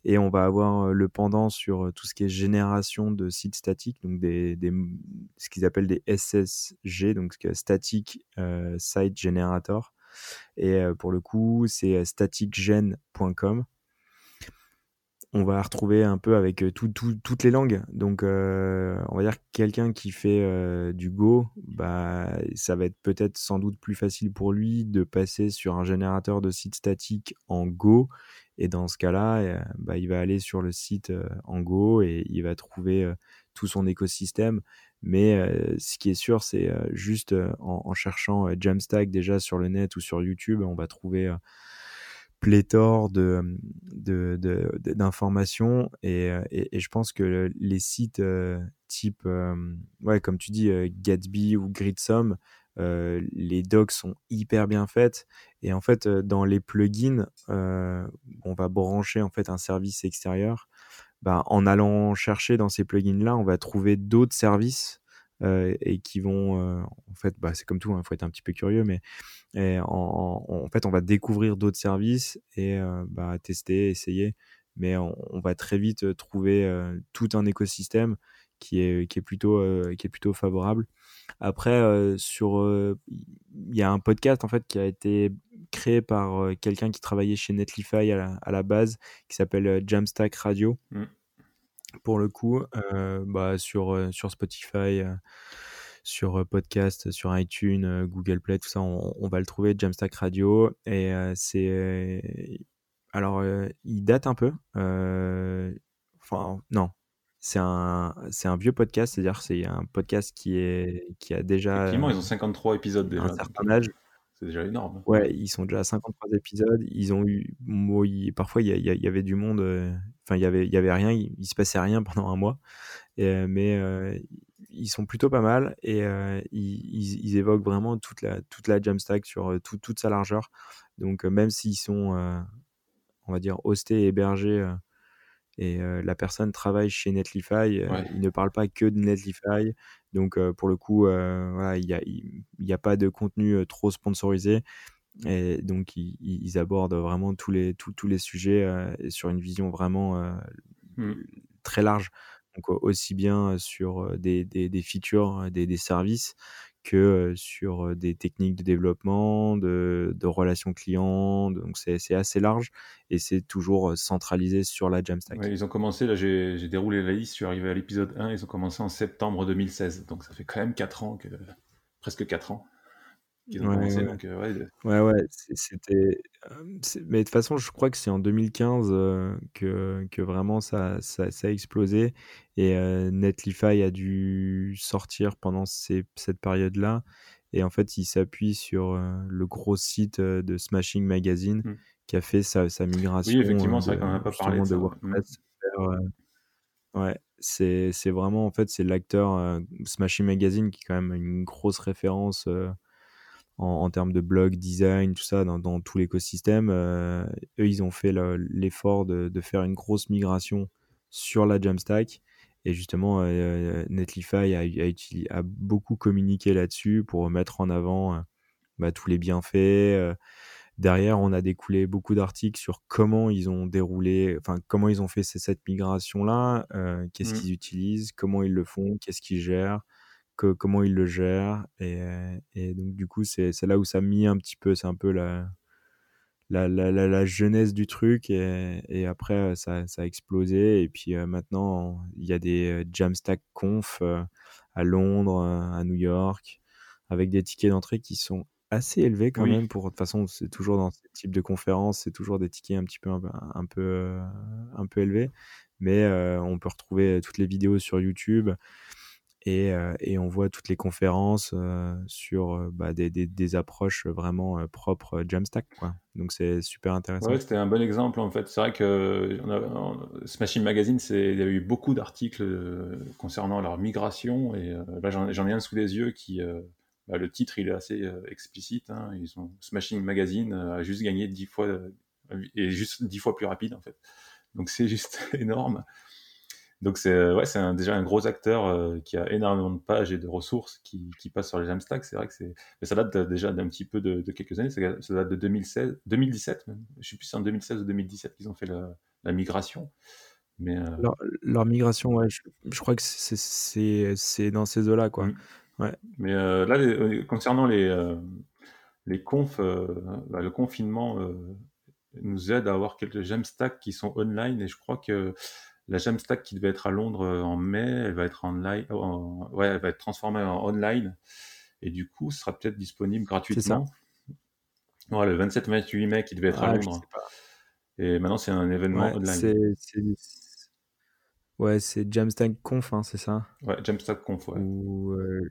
Et on va avoir le pendant sur tout ce qui est génération de sites statiques, donc des, ce qu'ils appellent des SSG, donc Static Site Generator. Et pour le coup, c'est staticgen.com on va retrouver un peu avec toutes les langues. Donc, on va dire quelqu'un qui fait du Go, bah, ça va être peut-être sans doute plus facile pour lui de passer sur un générateur de site statique en Go et dans ce cas-là, euh, bah, il va aller sur le site euh, en Go et il va trouver euh, tout son écosystème. Mais ce qui est sûr, c'est juste en, cherchant Jamstack déjà sur le net ou sur YouTube, on va trouver pléthore de, d'informations et, je pense que les sites type, ouais, comme tu dis, Gatsby ou Gridsome, euh, les docs sont hyper bien faites. Et en fait euh, dans les plugins euh, on va brancher en fait un service extérieur bah, en allant chercher dans ces plugins là on va trouver d'autres services et qui vont en fait bah, c'est comme tout il hein, faut être un petit peu curieux mais en, fait on va découvrir d'autres services et bah, tester essayer. Mais on, va très vite trouver tout un écosystème qui est, plutôt qui est plutôt favorable après, euh, sur, euh, il y a un podcast en fait qui a été créé par euh, quelqu'un qui travaillait chez Netlify à la, base, qui s'appelle Jamstack Radio. Mm. Pour le coup, bah, sur, sur Spotify, sur podcast, sur iTunes, Google Play, tout ça, on, va le trouver, Jamstack Radio. Et c'est. alors, il date un peu. Enfin, non, c'est un, c'est un vieux podcast, c'est-à-dire c'est un podcast qui, est, qui a déjà Effectivement, ils ont 53 épisodes déjà. un certain âge. C'est déjà énorme. Ouais, ils sont déjà à 53 épisodes. Ils ont eu, parfois il y, y, avait du monde. Enfin, il y avait, il y avait rien. Il, se passait rien pendant un mois. Et, mais ils sont plutôt pas mal et ils, ils, évoquent vraiment toute la, toute la Jamstack sur toute sa largeur. Donc, même s'ils sont, on va dire, hostés et hébergés et la personne travaille chez Netlify, il ne parle pas que de Netlify. Donc, pour le coup, il n'y a, pas de contenu trop sponsorisé. Et donc, ils, abordent vraiment tous les, tous, tous les sujets sur une vision vraiment mmh. très large. Donc, aussi bien sur des, des, des features, des, des, services que sur des techniques de développement, de, relations clients. Donc, c'est assez large et c'est toujours centralisé sur la Jamstack. ils ont commencé, là, j'ai déroulé la liste, je suis arrivé à l'épisode 1, ils ont commencé en septembre 2016. Donc, ça fait quand même 4 ans, que, presque 4 ans qu'ils ont ouais, commencé. Ouais. Donc, ouais, ouais, ouais c'était. Mais de toute façon, je crois que c'est en 2015 que, que vraiment ça, ça, ça, a explosé. Et Netlify a dû sortir pendant ces, cette période-là. Et en fait, il s'appuie sur le gros site de Smashing Magazine mmh. qui a fait sa, sa migration. Oui, effectivement, vrai qu'on n'a pas parlé de, ça. WordPress ouais, c'est vraiment en fait c'est l'acteur Smashing Magazine qui est quand même une grosse référence en, termes de blog, design, tout ça, dans, tout l'écosystème. Euh, eux, ils ont fait l'effort de, faire une grosse migration sur la Jamstack. Et justement, euh, Netlify a, beaucoup communiqué là-dessus pour mettre en avant euh, bah, tous les bienfaits. Derrière, on a découlé beaucoup d'articles sur comment ils ont déroulé, enfin comment ils ont fait cette migration-là, qu'est-ce mmh. qu'ils utilisent, comment ils le font, qu'est-ce qu'ils gèrent, comment il le gère. Et, et donc, du coup, c'est là où ça a mis un petit peu, c'est un peu la, la, la, la, jeunesse du truc. Et, et après, ça, ça, a explosé. Et puis maintenant, il y a des Jamstack Conf à Londres, à New York, avec des tickets d'entrée qui sont assez élevés quand même. Pour, de toute façon, c'est toujours dans ce type de conférence, c'est toujours des tickets un petit peu, un, un peu, un peu élevés. Mais on peut retrouver toutes les vidéos sur YouTube. Et, et, on voit toutes les conférences sur bah, des, approches vraiment propres Jamstack. Quoi. Donc c'est super intéressant. Ouais, c'était un bon exemple en fait. C'est vrai que on Smashing Magazine, il y a eu beaucoup d'articles concernant leur migration. Et là, j'en ai un sous les yeux qui. Bah, le titre il est assez explicite. Hein. Ils ont, Smashing Magazine a juste gagné 10 fois. et juste 10 fois plus rapide en fait. Donc c'est juste énorme. Donc c'est euh, ouais, c'est déjà un gros acteur euh, qui a énormément de pages et de ressources qui, qui passent sur les Jamstack. C'est vrai que c'est, mais ça date déjà d'un petit peu de, quelques années. Ça, date de 2016, 2017 même. Je sais plus si c'est en 2016 ou 2017 qu'ils ont fait la, la migration. Mais euh, leur, migration, ouais, je, crois que c'est, c'est, dans ces eaux-là, quoi. Mmh. Ouais. Mais là, concernant les les confs, bah, le confinement nous aide à avoir quelques Jamstack qui sont online et je crois que la Jamstack qui devait être à Londres euh, en mai, elle va être en, ouais, elle va être transformée en online. Et du coup, ce sera peut-être disponible gratuitement. Ouais, le 27-28 mai qui devait être à ah, Londres. Et maintenant, c'est un événement online. Ouais, c'est Jamstack Conf, hein, c'est ça? Ouais, Jamstack Conf, ouais. Euh,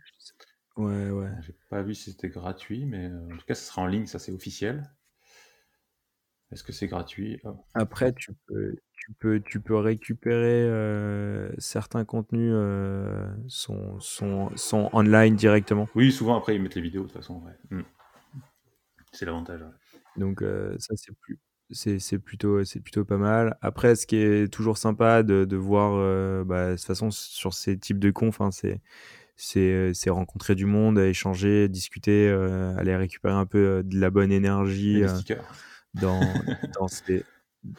ouais, ouais. J'ai pas vu si c'était gratuit, mais euh, en tout cas, ce sera en ligne, ça c'est officiel. Est-ce que c'est gratuit? Après, tu peux, tu peux, tu peux récupérer euh, certains contenus euh, sont, sont, sont online directement. Oui, souvent après ils mettent les vidéos de toute façon. Hmm. C'est l'avantage. Donc euh, ça c'est plus c'est plutôt plutôt pas mal. Après, ce qui est toujours sympa de, de voir, bah, de toute façon sur ces types de confs, hein, c'est c'est rencontrer du monde, échanger, discuter, aller récupérer un peu de la bonne énergie dans, dans ces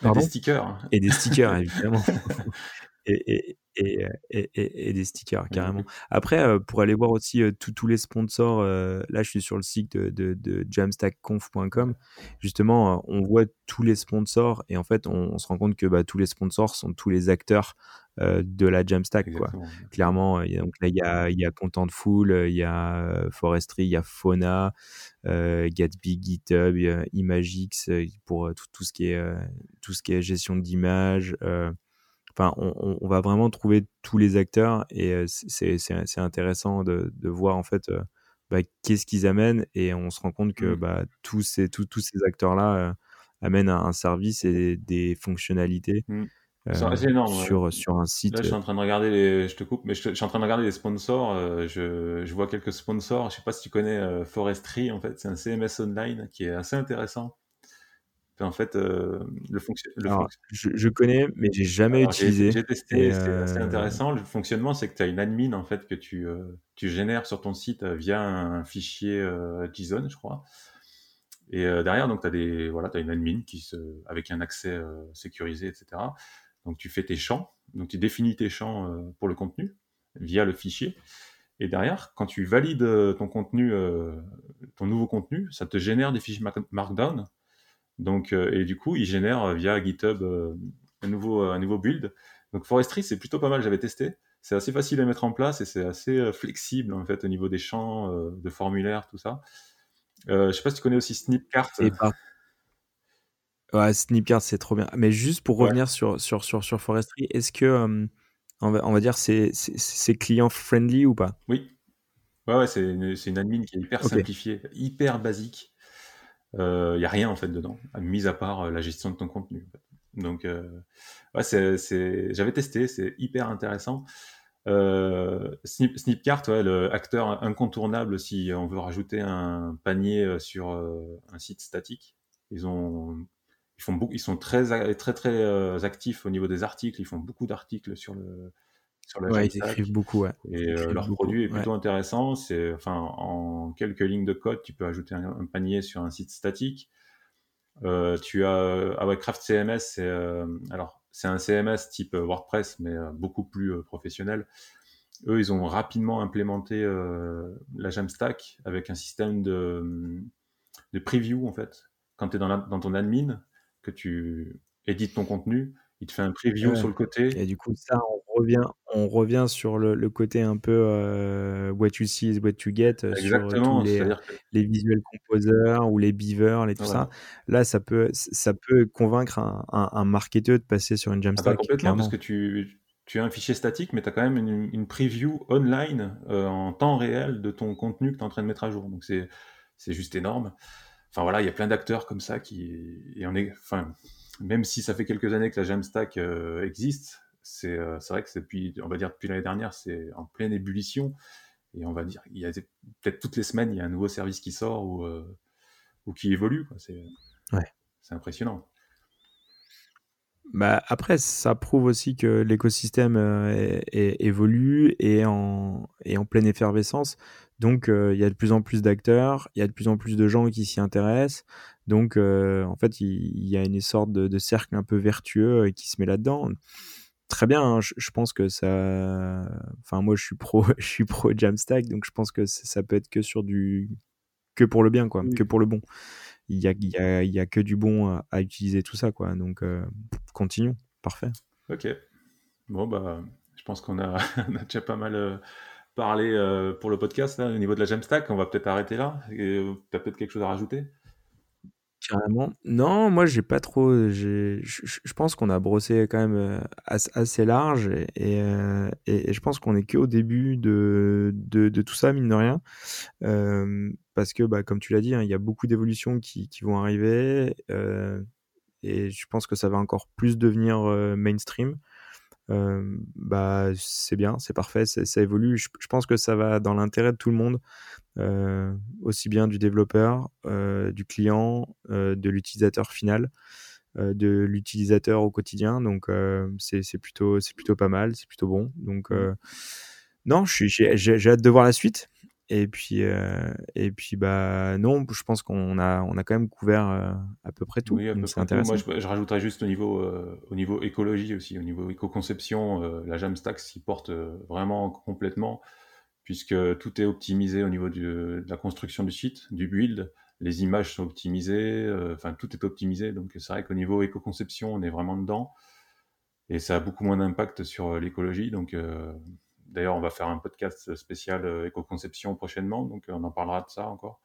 et des stickers. Et des stickers, évidemment. et, et, et, et, des stickers, carrément. Après, euh, pour aller voir aussi euh, tous les sponsors, euh, là, je suis sur le site de, de, de jamstackconf.com. Justement, on voit tous les sponsors et en fait, on, se rend compte que bah, tous les sponsors sont tous les acteurs de la Jamstack. Quoi. Clairement, y a, donc là, il y a, y a Contentful, il y a Forestry, il y a Fauna, Gatsby, GitHub, Imagix pour tout, tout, ce qui est, tout ce qui est gestion d'images. Enfin, on, on, va vraiment trouver tous les acteurs et c'est intéressant de, de, voir en fait bah, qu'est-ce qu'ils amènent et on se rend compte que mmh. bah, tous ces, tous, tous ces acteurs-là amènent un, service et des fonctionnalités. Mmh. sur, sur un site. Là, je suis en train de regarder les... Je te coupe, mais je, suis en train de regarder les sponsors. je, je, vois quelques sponsors. Je sais pas si tu connais Forestry, en fait. C'est un CMS online qui est assez intéressant en fait, euh, le, fonctionnement. je, connais, mais j'ai jamais utilisé. J'ai testé, c'est assez euh, intéressant. Le fonctionnement, c'est que tu as une admin en fait que tu, euh, tu génères sur ton site via un fichier JSON, je crois. Et derrière, donc, tu as, des, voilà, as une admin qui se, avec un accès sécurisé, etc. Donc, tu fais tes champs. Donc, tu définis tes champs pour le contenu via le fichier. Et derrière, quand tu valides ton contenu, ton nouveau contenu, ça te génère des fichiers Markdown donc, euh, et du coup, il génère euh, via GitHub euh, un, nouveau, un nouveau build. Donc Forestry, c'est plutôt pas mal, j'avais testé. C'est assez facile à mettre en place et c'est assez flexible en fait au niveau des champs, de formulaires, tout ça. je sais pas si tu connais aussi Snipcart. Et Ouais, Snipcart, c'est trop bien. Mais juste pour revenir sur, sur, sur, sur Forestry, est-ce que, on, va, on va dire, c'est client-friendly ou pas? Oui. Ouais, ouais c'est une, une, admin qui est hyper simplifiée, hyper basique il euh, n'y a rien en fait dedans, mis à part euh, la gestion de ton contenu. Donc, euh, ouais, c'est, j'avais testé, c'est hyper intéressant. Euh, Snip, Snipcart, ouais, le acteur incontournable si on veut rajouter un panier sur un site statique. Ils ont, ils font beaucoup, ils sont très très très actifs au niveau des articles. Ils font beaucoup d'articles sur le sur la ils écrivent beaucoup, ouais. Et euh, leur produit est plutôt intéressant. C'est, enfin, en quelques lignes de code, tu peux ajouter un, panier sur un site statique. Euh, tu as, ah ouais, Craft CMS, c'est, euh, alors, c'est un CMS type WordPress, mais beaucoup plus professionnel. Eux, ils ont rapidement implémenté la Jamstack avec un système de, de preview, en fait. Quand tu es dans, dans ton admin, que tu édites ton contenu, il te fait un preview sur le côté. Et du coup, ça, on revient, on revient sur le, côté un peu euh, what you see is what you get euh, sur tous les, les visual composers ou les beavers et tout ça. Là, ça peut, ça peut convaincre un, un, marketeur de passer sur une ah bah, Jamstack. complètement, parce que tu, tu as un fichier statique, mais tu as quand même une, preview online euh, en temps réel de ton contenu que tu es en train de mettre à jour. Donc, c'est juste énorme. Enfin, voilà, il y a plein d'acteurs comme ça qui. Et on est, enfin, même si ça fait quelques années que la Jamstack euh, existe, euh, c'est vrai que depuis, on va dire depuis l'année dernière, c'est en pleine ébullition. Et on va dire, il y a peut-être toutes les semaines, il y a un nouveau service qui sort ou, euh, ou qui évolue. C'est ouais. impressionnant. Bah après, ça prouve aussi que l'écosystème évolue et en, est en pleine effervescence. Donc, il y a de plus en plus d'acteurs, il y a de plus en plus de gens qui s'y intéressent. Donc, euh, en fait, il, y a une sorte de, cercle un peu vertueux euh, qui se met là-dedans. Très bien, hein, je, pense que ça. Enfin, moi, je suis pro, je suis pro Jamstack, donc je pense que ça peut être que sur du que pour le bien, quoi, que pour le bon. Il y a, il y a, il y a que du bon à, utiliser tout ça, quoi. Donc, euh, continuons. Parfait. Ok. Bon, bah, je pense qu'on a, a, déjà pas mal parlé pour le podcast au niveau de la Jamstack. On va peut-être arrêter là. Tu as peut-être quelque chose à rajouter? Carrément. Non, moi j'ai pas trop. Je, je pense qu'on a brossé quand même euh, assez, large euh, et, je pense qu'on est qu'au début de, tout ça, mine de rien. Euh, parce que, bah, comme tu l'as dit, hein, il y a beaucoup d'évolutions qui, vont arriver et je pense que ça va encore plus devenir mainstream. Bah, c'est bien, c'est parfait, ça évolue. Je, je, pense que ça va dans l'intérêt de tout le monde euh, aussi bien du développeur, euh, du client, de l'utilisateur final, de l'utilisateur au quotidien. Donc c'est plutôt, plutôt pas mal, c'est plutôt bon. Donc mmh. non, j'ai hâte de voir la suite. Et puis, et puis bah non, je pense qu'on a, on a quand même couvert à peu près tout. Oui, c'est intéressant. Moi, je, rajouterais juste au niveau, au niveau écologie aussi, au niveau éco-conception, la Jamstack s'y porte vraiment complètement puisque tout est optimisé au niveau de la construction du site, du build. Les images sont optimisées, euh, enfin tout est optimisé. Donc c'est vrai qu'au niveau éco-conception, on est vraiment dedans. Et ça a beaucoup moins d'impact sur euh, l'écologie. Donc euh, d'ailleurs, on va faire un podcast spécial éco-conception prochainement. Donc on en parlera de ça encore.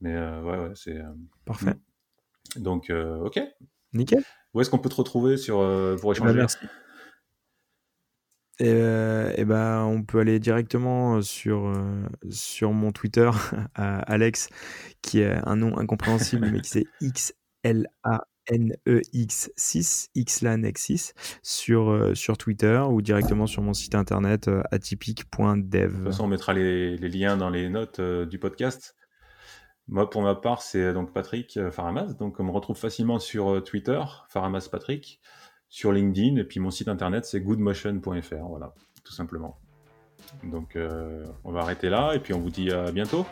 Mais ouais, ouais, c'est. Parfait. Donc, ok. Nickel. Où est-ce qu'on peut te retrouver sur, pour bah, échanger? Merci. et, et ben, on peut aller directement sur, sur mon Twitter, Alex, qui est un nom incompréhensible, mais qui c'est XLANEX6, XLANEX6, sur, sur Twitter ou directement sur mon site internet atypique.dev. De toute façon, on mettra les, les liens dans les notes du podcast. Moi, pour ma part, c'est donc Patrick Faramas. Donc, on me retrouve facilement sur Twitter, Faramas Patrick sur LinkedIn et puis mon site internet c'est goodmotion.fr voilà tout simplement donc euh, on va arrêter là et puis on vous dit à bientôt